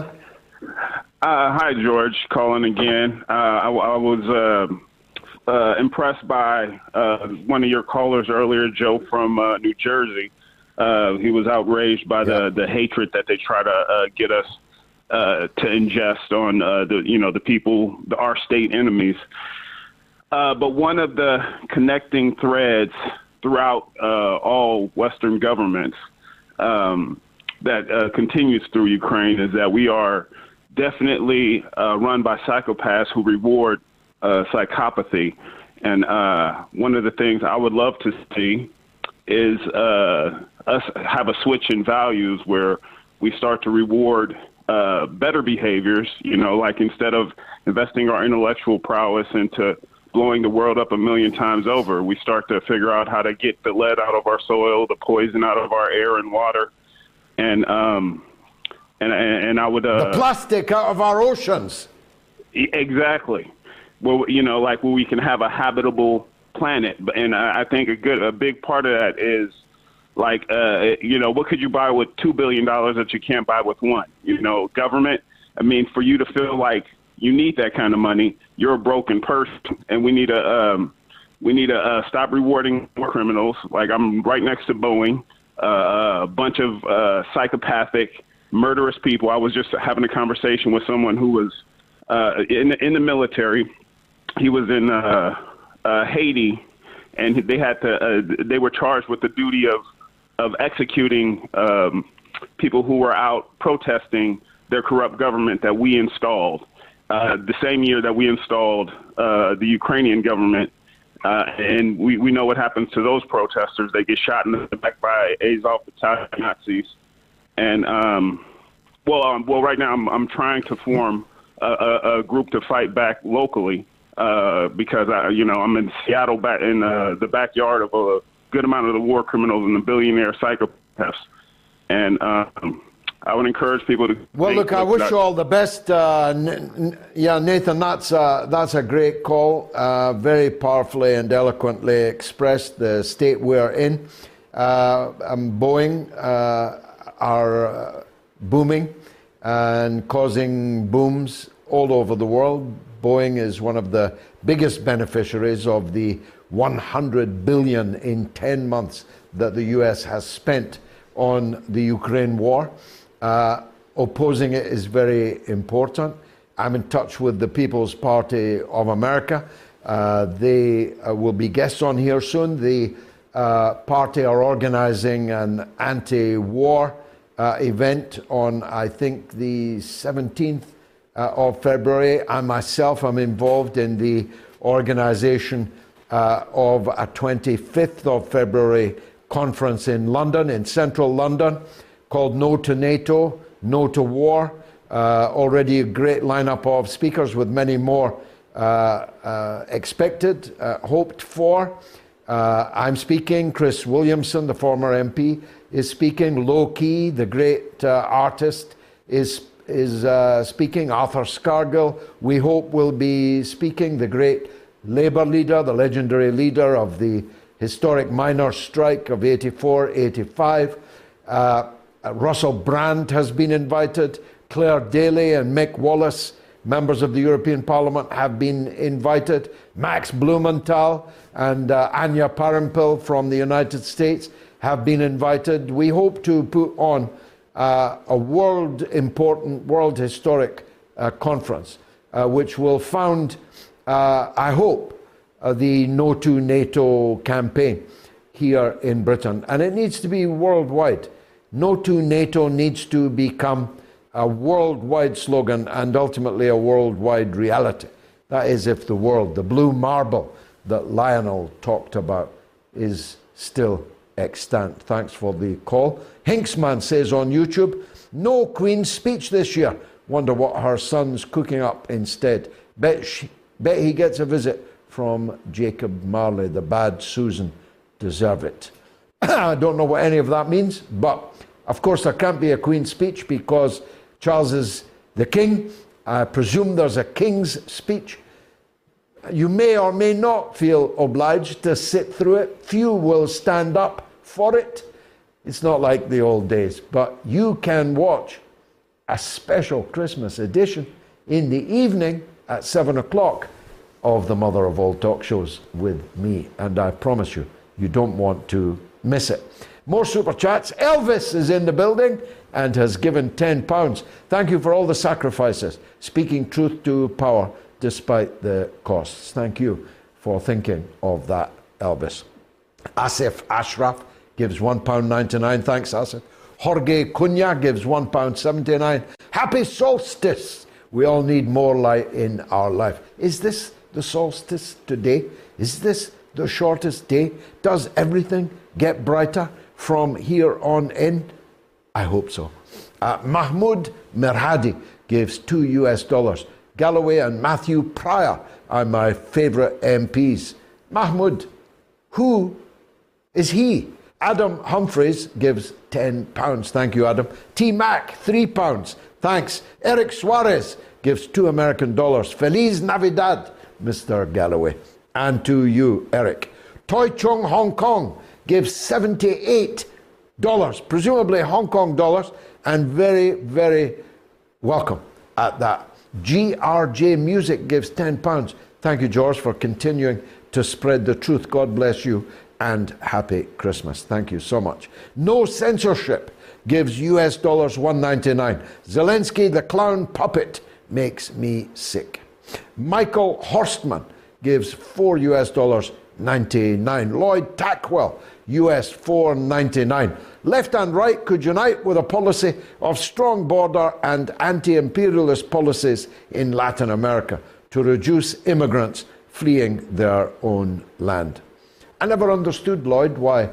Speaker 12: Uh, hi, George. Calling again. Uh, I, I was uh, uh, impressed by uh, one of your callers earlier, Joe from uh, New Jersey. Uh, he was outraged by the, the hatred that they try to uh, get us uh, to ingest on uh, the you know the people, the, our state enemies. Uh, but one of the connecting threads throughout uh, all Western governments um, that uh, continues through Ukraine is that we are definitely uh, run by psychopaths who reward uh, psychopathy. And uh, one of the things I would love to see is us have a switch in values where we start to reward uh, better behaviors. You know, like instead of investing our intellectual prowess into blowing the world up a million times over, we start to figure out how to get the lead out of our soil, the poison out of our air and water, and um, and and I would uh,
Speaker 2: the plastic out of our oceans.
Speaker 12: Exactly. Well, you know, like where we can have a habitable planet, and I I think a good, a big part of that is like, uh, you know, what could you buy with two billion dollars that you can't buy with one? You know, government. I mean, for you to feel like you need that kind of money, you're a broken person, and we need to um, we need to uh, stop rewarding war criminals. Like I'm right next to Boeing, uh, a bunch of uh, psychopathic, murderous people. I was just having a conversation with someone who was uh, in in the military. He was in uh, uh, Haiti, and they had to. Uh, they were charged with the duty of of executing um, people who were out protesting their corrupt government that we installed. Uh, the same year that we installed uh, the Ukrainian government, uh, and we, we know what happens to those protesters. They get shot in the back by Azov battalion Nazis. And um, well, um, well, right now I'm I'm trying to form a, a, a group to fight back locally uh, because I, you know, I'm in Seattle, back in uh, the backyard of a good amount of the war criminals and the billionaire psychopaths, and um, I would encourage people to.
Speaker 2: Well, look, I wish
Speaker 12: that-
Speaker 2: you all the best. Uh, yeah, Nathan, that's uh, that's a great call. Uh, very powerfully and eloquently expressed the state we're in. Uh, um, Boeing uh, are uh, booming and causing booms all over the world. Boeing is one of the biggest beneficiaries of the 100 billion in 10 months that the US has spent on the Ukraine war. Uh, opposing it is very important. I'm in touch with the People's Party of America. Uh, they uh, will be guests on here soon. The uh, party are organizing an anti war uh, event on, I think, the 17th uh, of February. I myself am involved in the organization of a 25th of February conference in London, in central London, called No to NATO, No to War. Uh, already a great lineup of speakers with many more uh, uh, expected, uh, hoped for. Uh, I'm speaking. Chris Williamson, the former MP, is speaking. Lowkey, the great artist, is is speaking. Arthur Scargill, we hope, will be speaking. The great Labour leader, the legendary leader of the historic miners' strike of 84 85. Uh, uh, Russell Brand has been invited. Clare Daly and Mick Wallace, members of the European Parliament, have been invited. Max Blumenthal and uh, Anya Parampil from the United States have been invited. We hope to put on uh, a world important, world historic uh, conference, uh, which will found, I hope, the No to NATO campaign here in Britain. And it needs to be worldwide. No to NATO needs to become a worldwide slogan and ultimately a worldwide reality. That is, if the world, the blue marble that Lionel talked about, is still extant. Thanks for the call. Hinksman says on YouTube, no Queen's speech this year. Wonder what her son's cooking up instead. Bet, she, bet he gets a visit from Jacob Marley, the bad Susan. Deserve it. I don't know what any of that means, but of course there can't be a Queen's speech because Charles is the King. I presume there's a King's speech. You may or may not feel obliged to sit through it. Few will stand up for it. It's not like the old days, but you can watch a special Christmas edition in the evening at seven o'clock of the mother of all talk shows with me, and I promise you, you don't want to miss it. More super chats. Elvis is in the building and has given £10. Thank you for all the sacrifices, speaking truth to power despite the costs. Thank you for thinking of that, Elvis. Asif Ashraf gives £1.99. Thanks, Asif. Jorge Cunha gives £1.79. Happy solstice! We all need more light in our life. Is this the solstice today? Is this the shortest day? Does everything get brighter from here on in? I hope so. Uh, Mahmoud Merhadi gives two US dollars. Galloway and Matthew Pryor are my favourite MPs. Mahmoud, who is he? Adam Humphreys gives £10. Thank you, Adam. T Mac, £3. Thanks. Eric Suarez gives two American dollars. Feliz Navidad, Mr. Galloway. And to you, Eric. Toy Chung Hong Kong gives $78, presumably Hong Kong dollars, and very, very welcome at that. GRJ Music gives £10. Thank you, George, for continuing to spread the truth. God bless you and happy Christmas. Thank you so much. No censorship gives US dollars 199. Zelensky, the clown puppet, makes me sick. Michael Horstman gives 4 US dollars 99. Lloyd Tackwell, US 499. Left and right could unite with a policy of strong border and anti imperialist policies in Latin America to reduce immigrants fleeing their own land. I never understood, Lloyd, why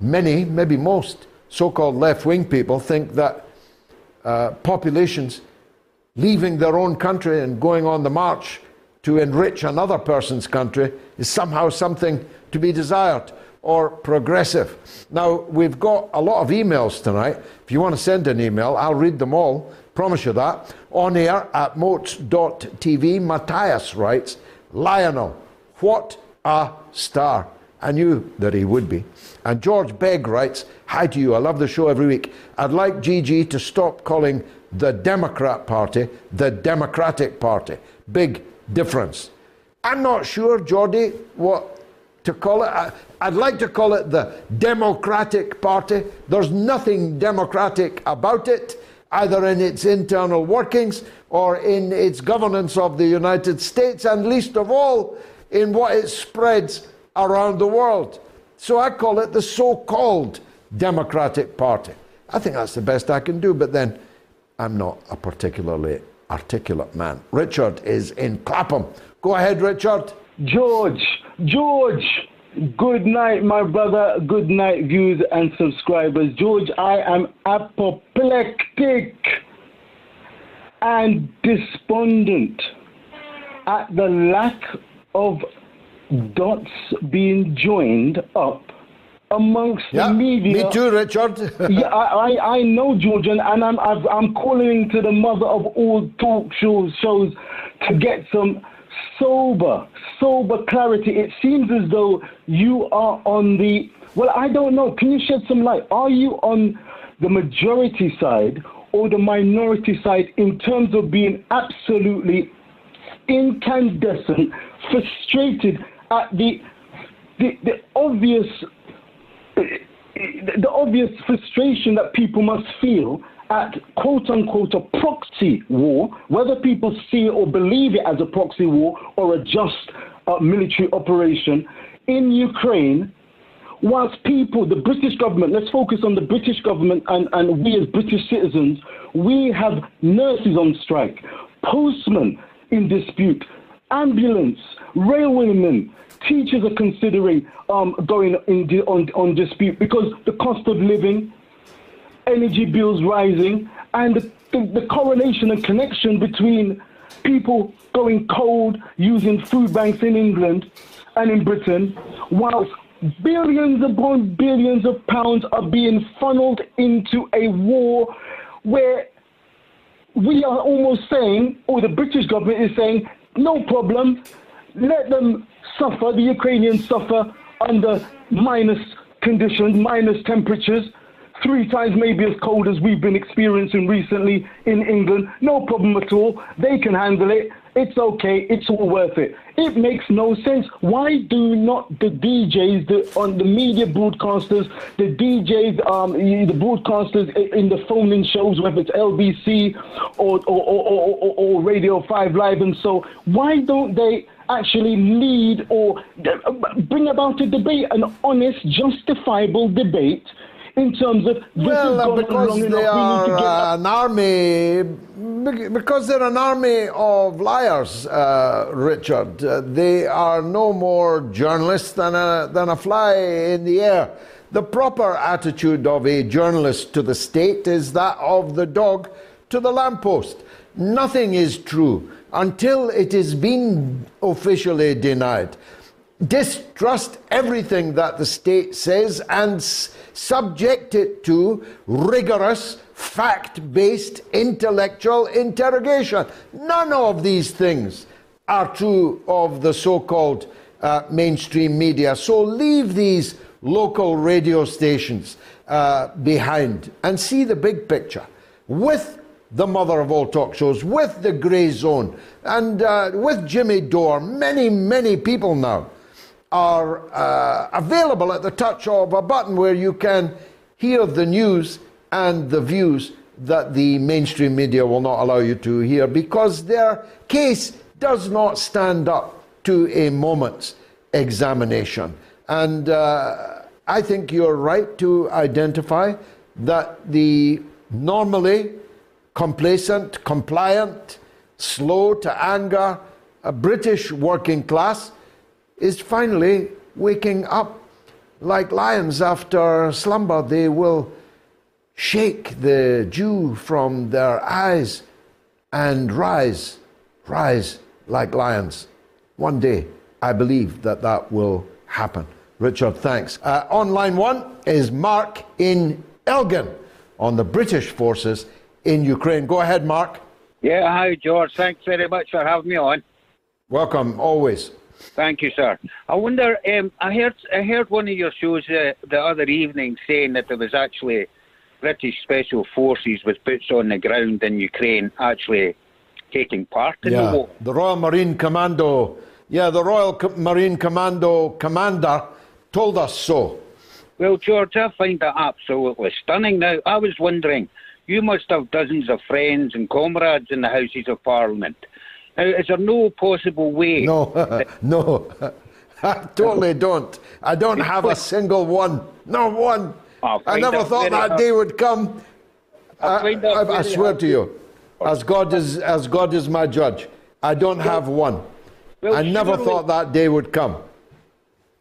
Speaker 2: many, maybe most, so called left wing people think that uh, populations leaving their own country and going on the march to enrich another person's country is somehow something to be desired or progressive. Now, we've got a lot of emails tonight. If you want to send an email, I'll read them all. Promise you that. On air at moats.tv, Matthias writes Lionel, what a star. I knew that he would be. And George Begg writes Hi to you. I love the show every week. I'd like Gigi to stop calling the Democrat Party the Democratic Party. Big difference. I'm not sure, Geordie, what to call it. I, I'd like to call it the Democratic Party. There's nothing democratic about it, either in its internal workings or in its governance of the United States, and least of all in what it spreads around the world. So I call it the so called Democratic Party. I think that's the best I can do, but then I'm not a particularly articulate man. Richard is in Clapham. Go ahead, Richard.
Speaker 13: George, George, good night, my brother. Good night, viewers and subscribers. George, I am apoplectic and despondent at the lack of dots being joined up amongst
Speaker 2: yeah,
Speaker 13: the media.
Speaker 2: Me too, Richard.
Speaker 13: yeah, I, I, I know, George, and, and I'm, I'm calling to the mother of all talk shows, shows to get some sober, sober clarity. It seems as though you are on the, well, I don't know. Can you shed some light? Are you on the majority side or the minority side in terms of being absolutely incandescent, frustrated at the, the, the obvious the obvious frustration that people must feel at quote unquote a proxy war, whether people see or believe it as a proxy war or a just uh, military operation in Ukraine, whilst people, the British government, let's focus on the British government and, and we as British citizens, we have nurses on strike, postmen in dispute, ambulance, railwaymen, teachers are considering um, going in di- on, on dispute because the cost of living, energy bills rising, and the, the, the correlation and connection between people going cold using food banks in England and in Britain, whilst billions upon billions of pounds are being funneled into a war where we are almost saying, or the British government is saying, no problem, let them suffer, the Ukrainians suffer under minus conditions, minus temperatures, three times maybe as cold as we've been experiencing recently in England. No problem at all. They can handle it. It's okay. It's all worth it. It makes no sense. Why do not the DJs, the on the media broadcasters, the DJs, um, the broadcasters in the phone-in shows, whether it's LBC or or, or, or, or Radio Five Live and so, why don't they actually lead or bring about a debate, an honest, justifiable debate? in terms of
Speaker 2: well,
Speaker 13: has
Speaker 2: because they
Speaker 13: enough, we need to
Speaker 2: are uh, an army, because they're an army of liars, uh, Richard. Uh, they are no more journalists than a, than a fly in the air. The proper attitude of a journalist to the state is that of the dog to the lamppost. Nothing is true until it has been officially denied. Distrust everything that the state says and s- subject it to rigorous, fact based intellectual interrogation. None of these things are true of the so called uh, mainstream media. So leave these local radio stations uh, behind and see the big picture with the mother of all talk shows, with the Grayzone, and uh, with Jimmy Dore. Many, many people now are uh, available at the touch of a button where you can hear the news and the views that the mainstream media will not allow you to hear because their case does not stand up to a moment's examination. And uh, I think you're right to identify that the normally complacent, compliant, slow to anger a British working class is finally waking up like lions after slumber. They will shake the dew from their eyes and rise, rise like lions. One day, I believe that that will happen. Richard, thanks. Uh, on line one is Mark in Elgin on the British forces in Ukraine. Go ahead, Mark.
Speaker 14: Yeah, hi, George. Thanks very much for having me on.
Speaker 2: Welcome, always.
Speaker 14: Thank you, sir. I wonder. Um, I heard I heard one of your shows uh, the other evening saying that there was actually British Special Forces with boots on the ground in Ukraine actually taking part in the
Speaker 2: Yeah,
Speaker 14: war.
Speaker 2: the Royal Marine Commando. Yeah, the Royal Co- Marine Commando commander told us so.
Speaker 14: Well, George, I find that absolutely stunning. Now, I was wondering, you must have dozens of friends and comrades in the Houses of Parliament. Now, is there no possible way?
Speaker 2: No, no, I totally don't. I don't have a single one. No one. I never thought that day would come. I, I- I swear
Speaker 14: hard
Speaker 2: to you, as God is as God is my judge, I don't have one.
Speaker 14: Well,
Speaker 2: I never thought that day would come.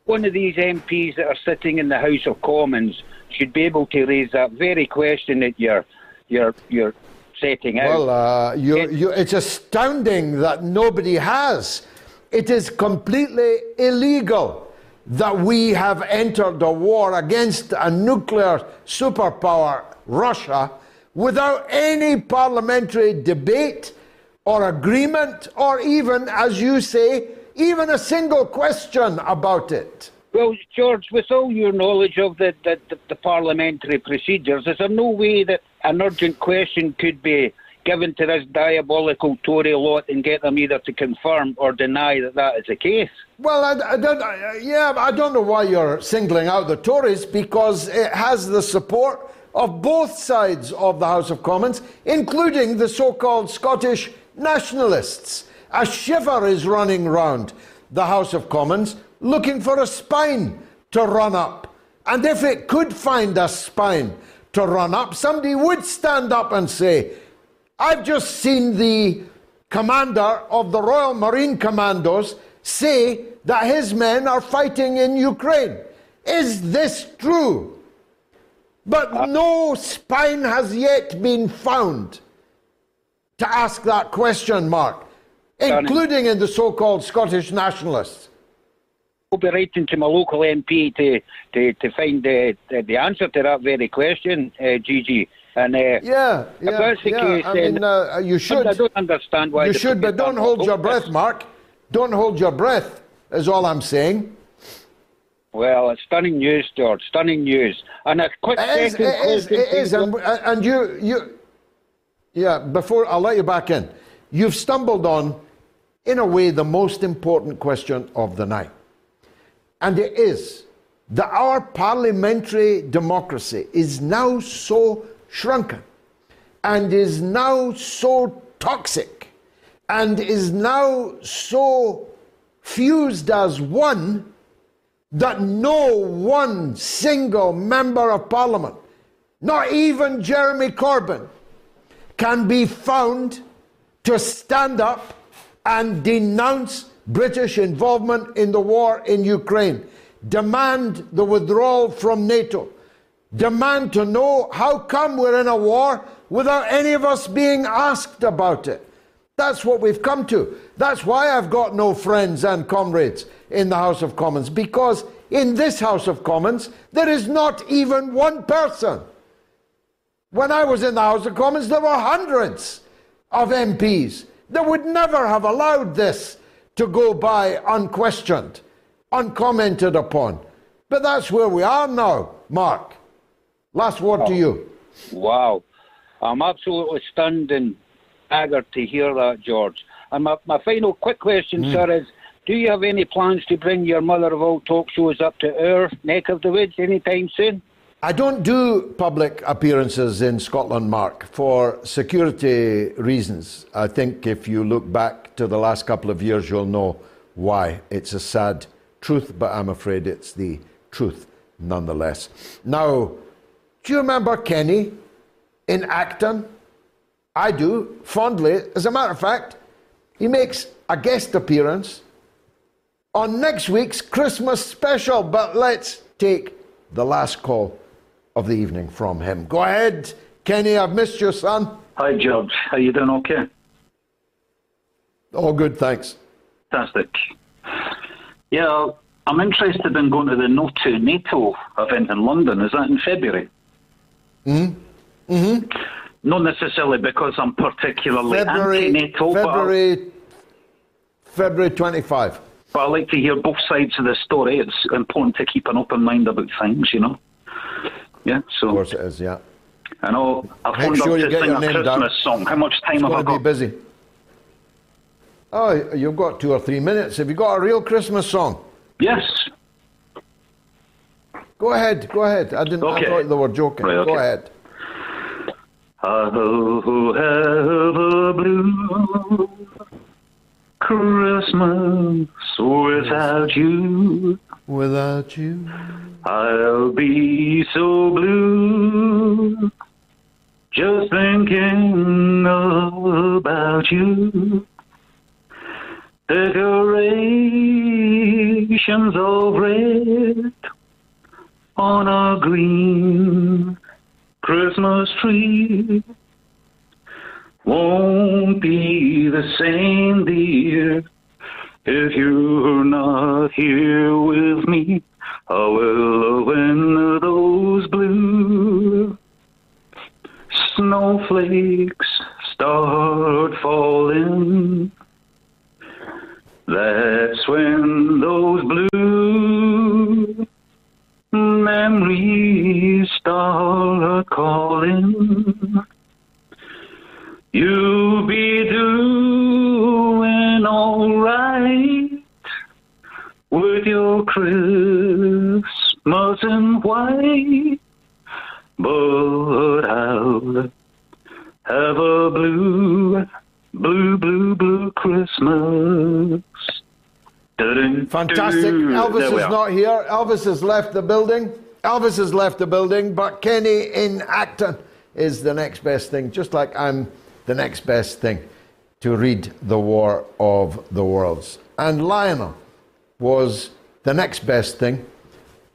Speaker 14: one of these MPs that are sitting in the House of Commons should be able to raise that very question that you're you're you're setting out.
Speaker 2: Well, uh, you, you, it's astounding that nobody has. It is completely illegal that we have entered a war against a nuclear superpower, Russia, without any parliamentary debate or agreement, or even, as you say, even a single question about it.
Speaker 14: Well, George, with all your knowledge of the, the, the, the parliamentary procedures, is there no way that an urgent question could be given to this diabolical Tory lot and get them either to confirm or deny that that is the case?
Speaker 2: Well, I, I don't. I, yeah, I don't know why you're singling out the Tories because it has the support of both sides of the House of Commons, including the so-called Scottish nationalists. A shiver is running round the House of Commons, looking for a spine to run up And if it could find a spine to run up, somebody would stand up and say, I've just seen the commander of the Royal Marine Commandos say that his men are fighting in Ukraine. Is this true? But uh, no spine has yet been found to ask that question, Mark, including in the so called Scottish nationalists.
Speaker 14: I'll be writing to my local MP to, to, to find the, the, the answer to that very question, uh, GG. And uh,
Speaker 2: yeah,
Speaker 14: the
Speaker 2: yeah.
Speaker 14: case,
Speaker 2: I mean, uh, you should.
Speaker 14: I don't understand why
Speaker 2: You should, but don't hold your breath, Mark. Don't hold your breath, is all I'm saying.
Speaker 14: Well, it's stunning news, George. Stunning news. And a quick
Speaker 2: It is,
Speaker 14: second
Speaker 2: it is, it is. And, and you, you, yeah, before I'll let you back in, you've stumbled on, in a way, the most important question of the night. And it is that our parliamentary democracy is now so shrunken and is now so toxic and is now so fused as one that no one single member of parliament, not even Jeremy Corbyn, can be found to stand up and denounce British involvement in the war in Ukraine, demand the withdrawal from NATO, demand to know how come we're in a war without any of us being asked about it. That's what we've come to. That's why I've got no friends and comrades in the House of Commons, because in this House of Commons, there is not even one person. When I was in the House of Commons, there were hundreds of MPs that would never have allowed this to go by unquestioned, uncommented upon. But that's where we are now, Mark. Last word to you.
Speaker 14: Wow. I'm absolutely stunned and staggered to hear that, George. And my, my final quick question,
Speaker 2: Hmm.
Speaker 14: sir, is do you have any plans to bring your mother of all talk shows up to our neck of the woods anytime soon?
Speaker 2: I don't do public appearances in Scotland, Mark, for security reasons. I think if you look back to the last couple of years, you'll know why. It's a sad truth, but I'm afraid it's the truth nonetheless. Now, do you remember Kenny in Acton? I do, fondly. As a matter of fact, he makes a guest appearance on next week's Christmas special. But let's take the last call of the evening from him. Go ahead, Kenny. I've missed you, son.
Speaker 15: Hi, George. How you doing? Okay.
Speaker 2: All good, thanks.
Speaker 15: Fantastic. Yeah, I'm interested in going to the No to NATO event in London. Is that in February?
Speaker 2: Hmm. Hmm.
Speaker 15: Not necessarily because I'm particularly
Speaker 2: February.
Speaker 15: anti-NATO,
Speaker 2: February. February twenty-five.
Speaker 15: but I like to hear both sides of the story. It's important to keep an open mind about things, you know. Yeah. So. Of
Speaker 2: course it is. Yeah.
Speaker 15: I know. I
Speaker 2: Make
Speaker 15: phoned
Speaker 2: sure
Speaker 15: up
Speaker 2: you get your
Speaker 15: a
Speaker 2: name
Speaker 15: Christmas
Speaker 2: down.
Speaker 15: song. How much time
Speaker 2: It's
Speaker 15: have I
Speaker 2: going to
Speaker 15: got?
Speaker 2: be busy. Oh, you've got two or three minutes. Have you got a real Christmas song?
Speaker 15: Yes.
Speaker 2: Go ahead. Go ahead. I didn't.
Speaker 15: Okay.
Speaker 2: I thought they were joking.
Speaker 15: Right,
Speaker 2: Go ahead.
Speaker 15: I'll have a blue Christmas without you.
Speaker 2: Without you.
Speaker 15: I'll be so blue. Just thinking about you. Decorations of red on a green Christmas tree won't be the same, dear, if you're not here with me. Oh, well, when those blue snowflakes start falling, that's when those blue memories start calling. You'll be doing alright with your Christmas in white, but I'll have a blue, blue, blue, blue Christmas.
Speaker 2: Fantastic. Elvis is not here. Elvis has left the building. Elvis has left the building, but Kenny in Acton is the next best thing, just like I'm the next best thing to read The War of the Worlds. And Lionel was the next best thing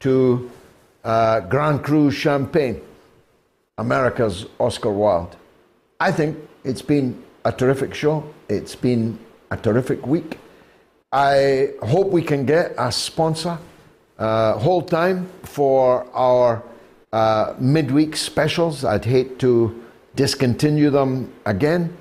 Speaker 2: to uh, Grand Cru Champagne, America's Oscar Wilde. I think it's been a terrific show. It's been a terrific week. I hope we can get a sponsor uh, whole time for our uh, midweek specials. I'd hate to discontinue them again.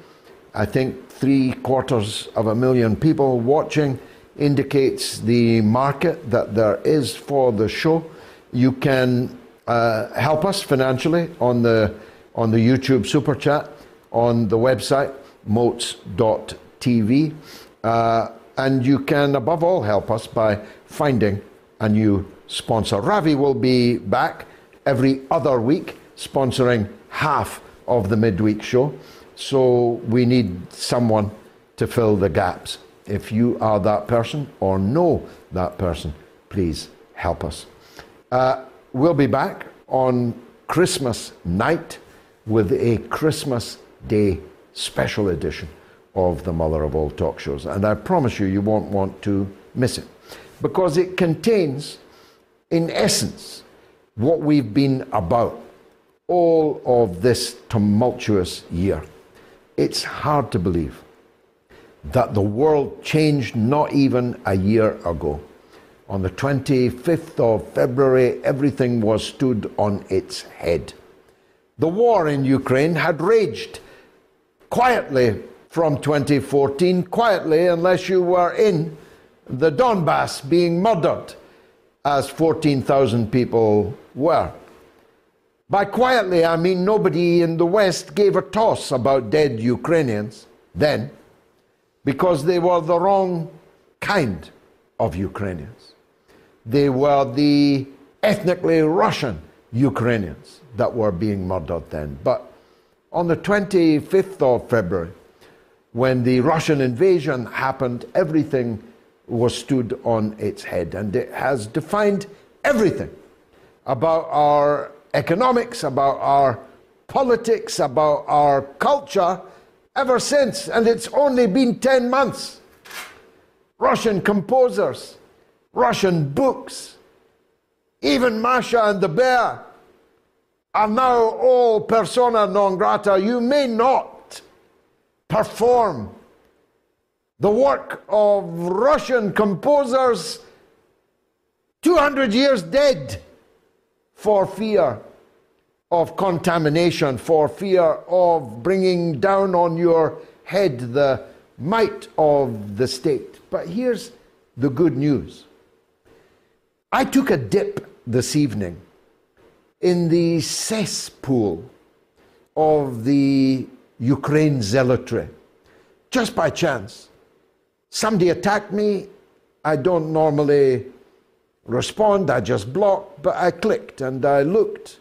Speaker 2: I think three quarters of a million people watching indicates the market that there is for the show. You can uh, help us financially on the on the YouTube super chat, on the website moats.tv, uh, and you can above all help us by finding a new sponsor. Ravi will be back every other week, sponsoring half of the midweek show. So we need someone to fill the gaps. If you are that person or know that person, please help us. Uh, we'll be back on Christmas night with a Christmas Day special edition of the Mother of All Talk Shows. And I promise you, you won't want to miss it because it contains, in essence, what we've been about all of this tumultuous year. It's hard to believe that the world changed not even a year ago. On the 25th of February, everything was stood on its head. The war in Ukraine had raged quietly from 2014, quietly, unless you were in the Donbass being murdered, as 14,000 people were. By quietly, I mean nobody in the West gave a toss about dead Ukrainians then, because they were the wrong kind of Ukrainians. They were the ethnically Russian Ukrainians that were being murdered then. But on the 25th of February, when the Russian invasion happened, everything was stood on its head. And it has defined everything about our economics, about our politics, about our culture ever since. And it's only been 10 months. Russian composers, Russian books, even Masha and the Bear are now all persona non grata. You may not perform the work of Russian composers 200 years dead for fear of contamination, for fear of bringing down on your head the might of the state. But here's the good news I took a dip this evening in the cesspool of the Ukraine zealotry, just by chance. Somebody attacked me. I don't normally respond, I just block, but I clicked and I looked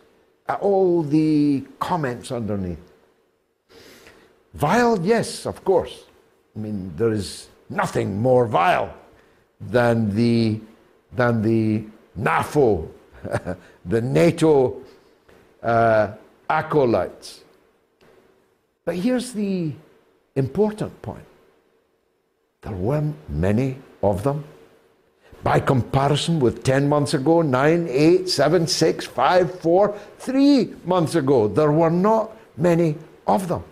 Speaker 2: all the comments underneath. Vile, yes, of course. I mean, there is nothing more vile than the, than the NAFO, the NATO uh, acolytes. But here's the important point there weren't many of them. By comparison with 10 months ago, 9, 8, 7, 6, 5, 4, 3 months ago, there were not many of them.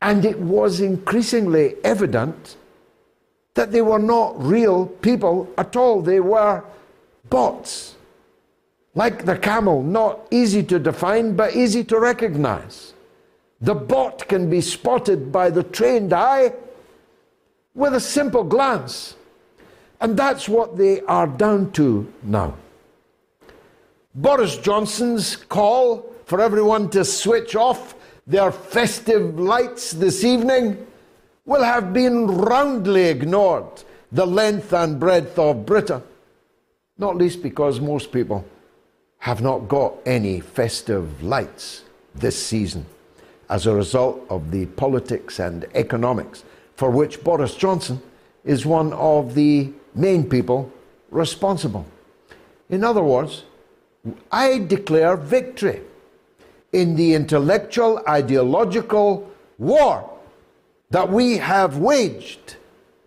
Speaker 2: And it was increasingly evident that they were not real people at all. They were bots. Like the camel, not easy to define, but easy to recognize. The bot can be spotted by the trained eye with a simple glance. And that's what they are down to now. Boris Johnson's call for everyone to switch off their festive lights this evening will have been roundly ignored the length and breadth of Britain, not least because most people have not got any festive lights this season as a result of the politics and economics for which Boris Johnson is one of the main people responsible. In other words, I declare victory in the intellectual, ideological war that we have waged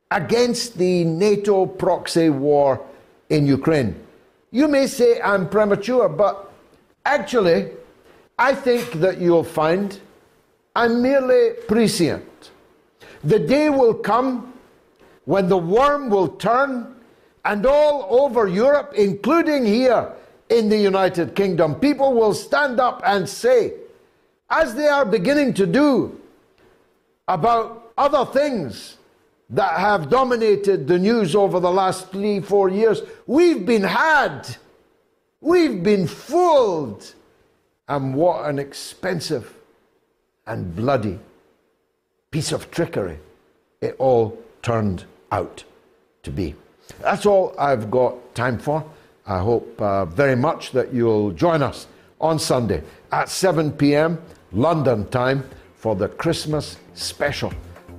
Speaker 2: against the NATO proxy war in Ukraine. You may say I'm premature, but actually, I think that you'll find I'm merely prescient. The day will come when the worm will turn, and all over Europe, including here in the United Kingdom, people will stand up and say, as they are beginning to do about other things that have dominated the news over the last three, four years, we've been had, we've been fooled. And what an expensive and bloody piece of trickery it all turned out to be. That's all I've got time for. I hope uh, very much that you'll join us on Sunday at 7 p.m. London time for the Christmas special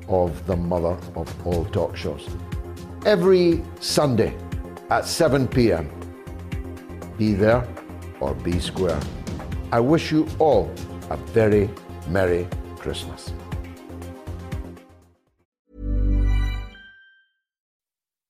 Speaker 2: of the mother of all talk shows. Every Sunday at 7 p.m. Be there or be square. I wish you all a very Merry Christmas.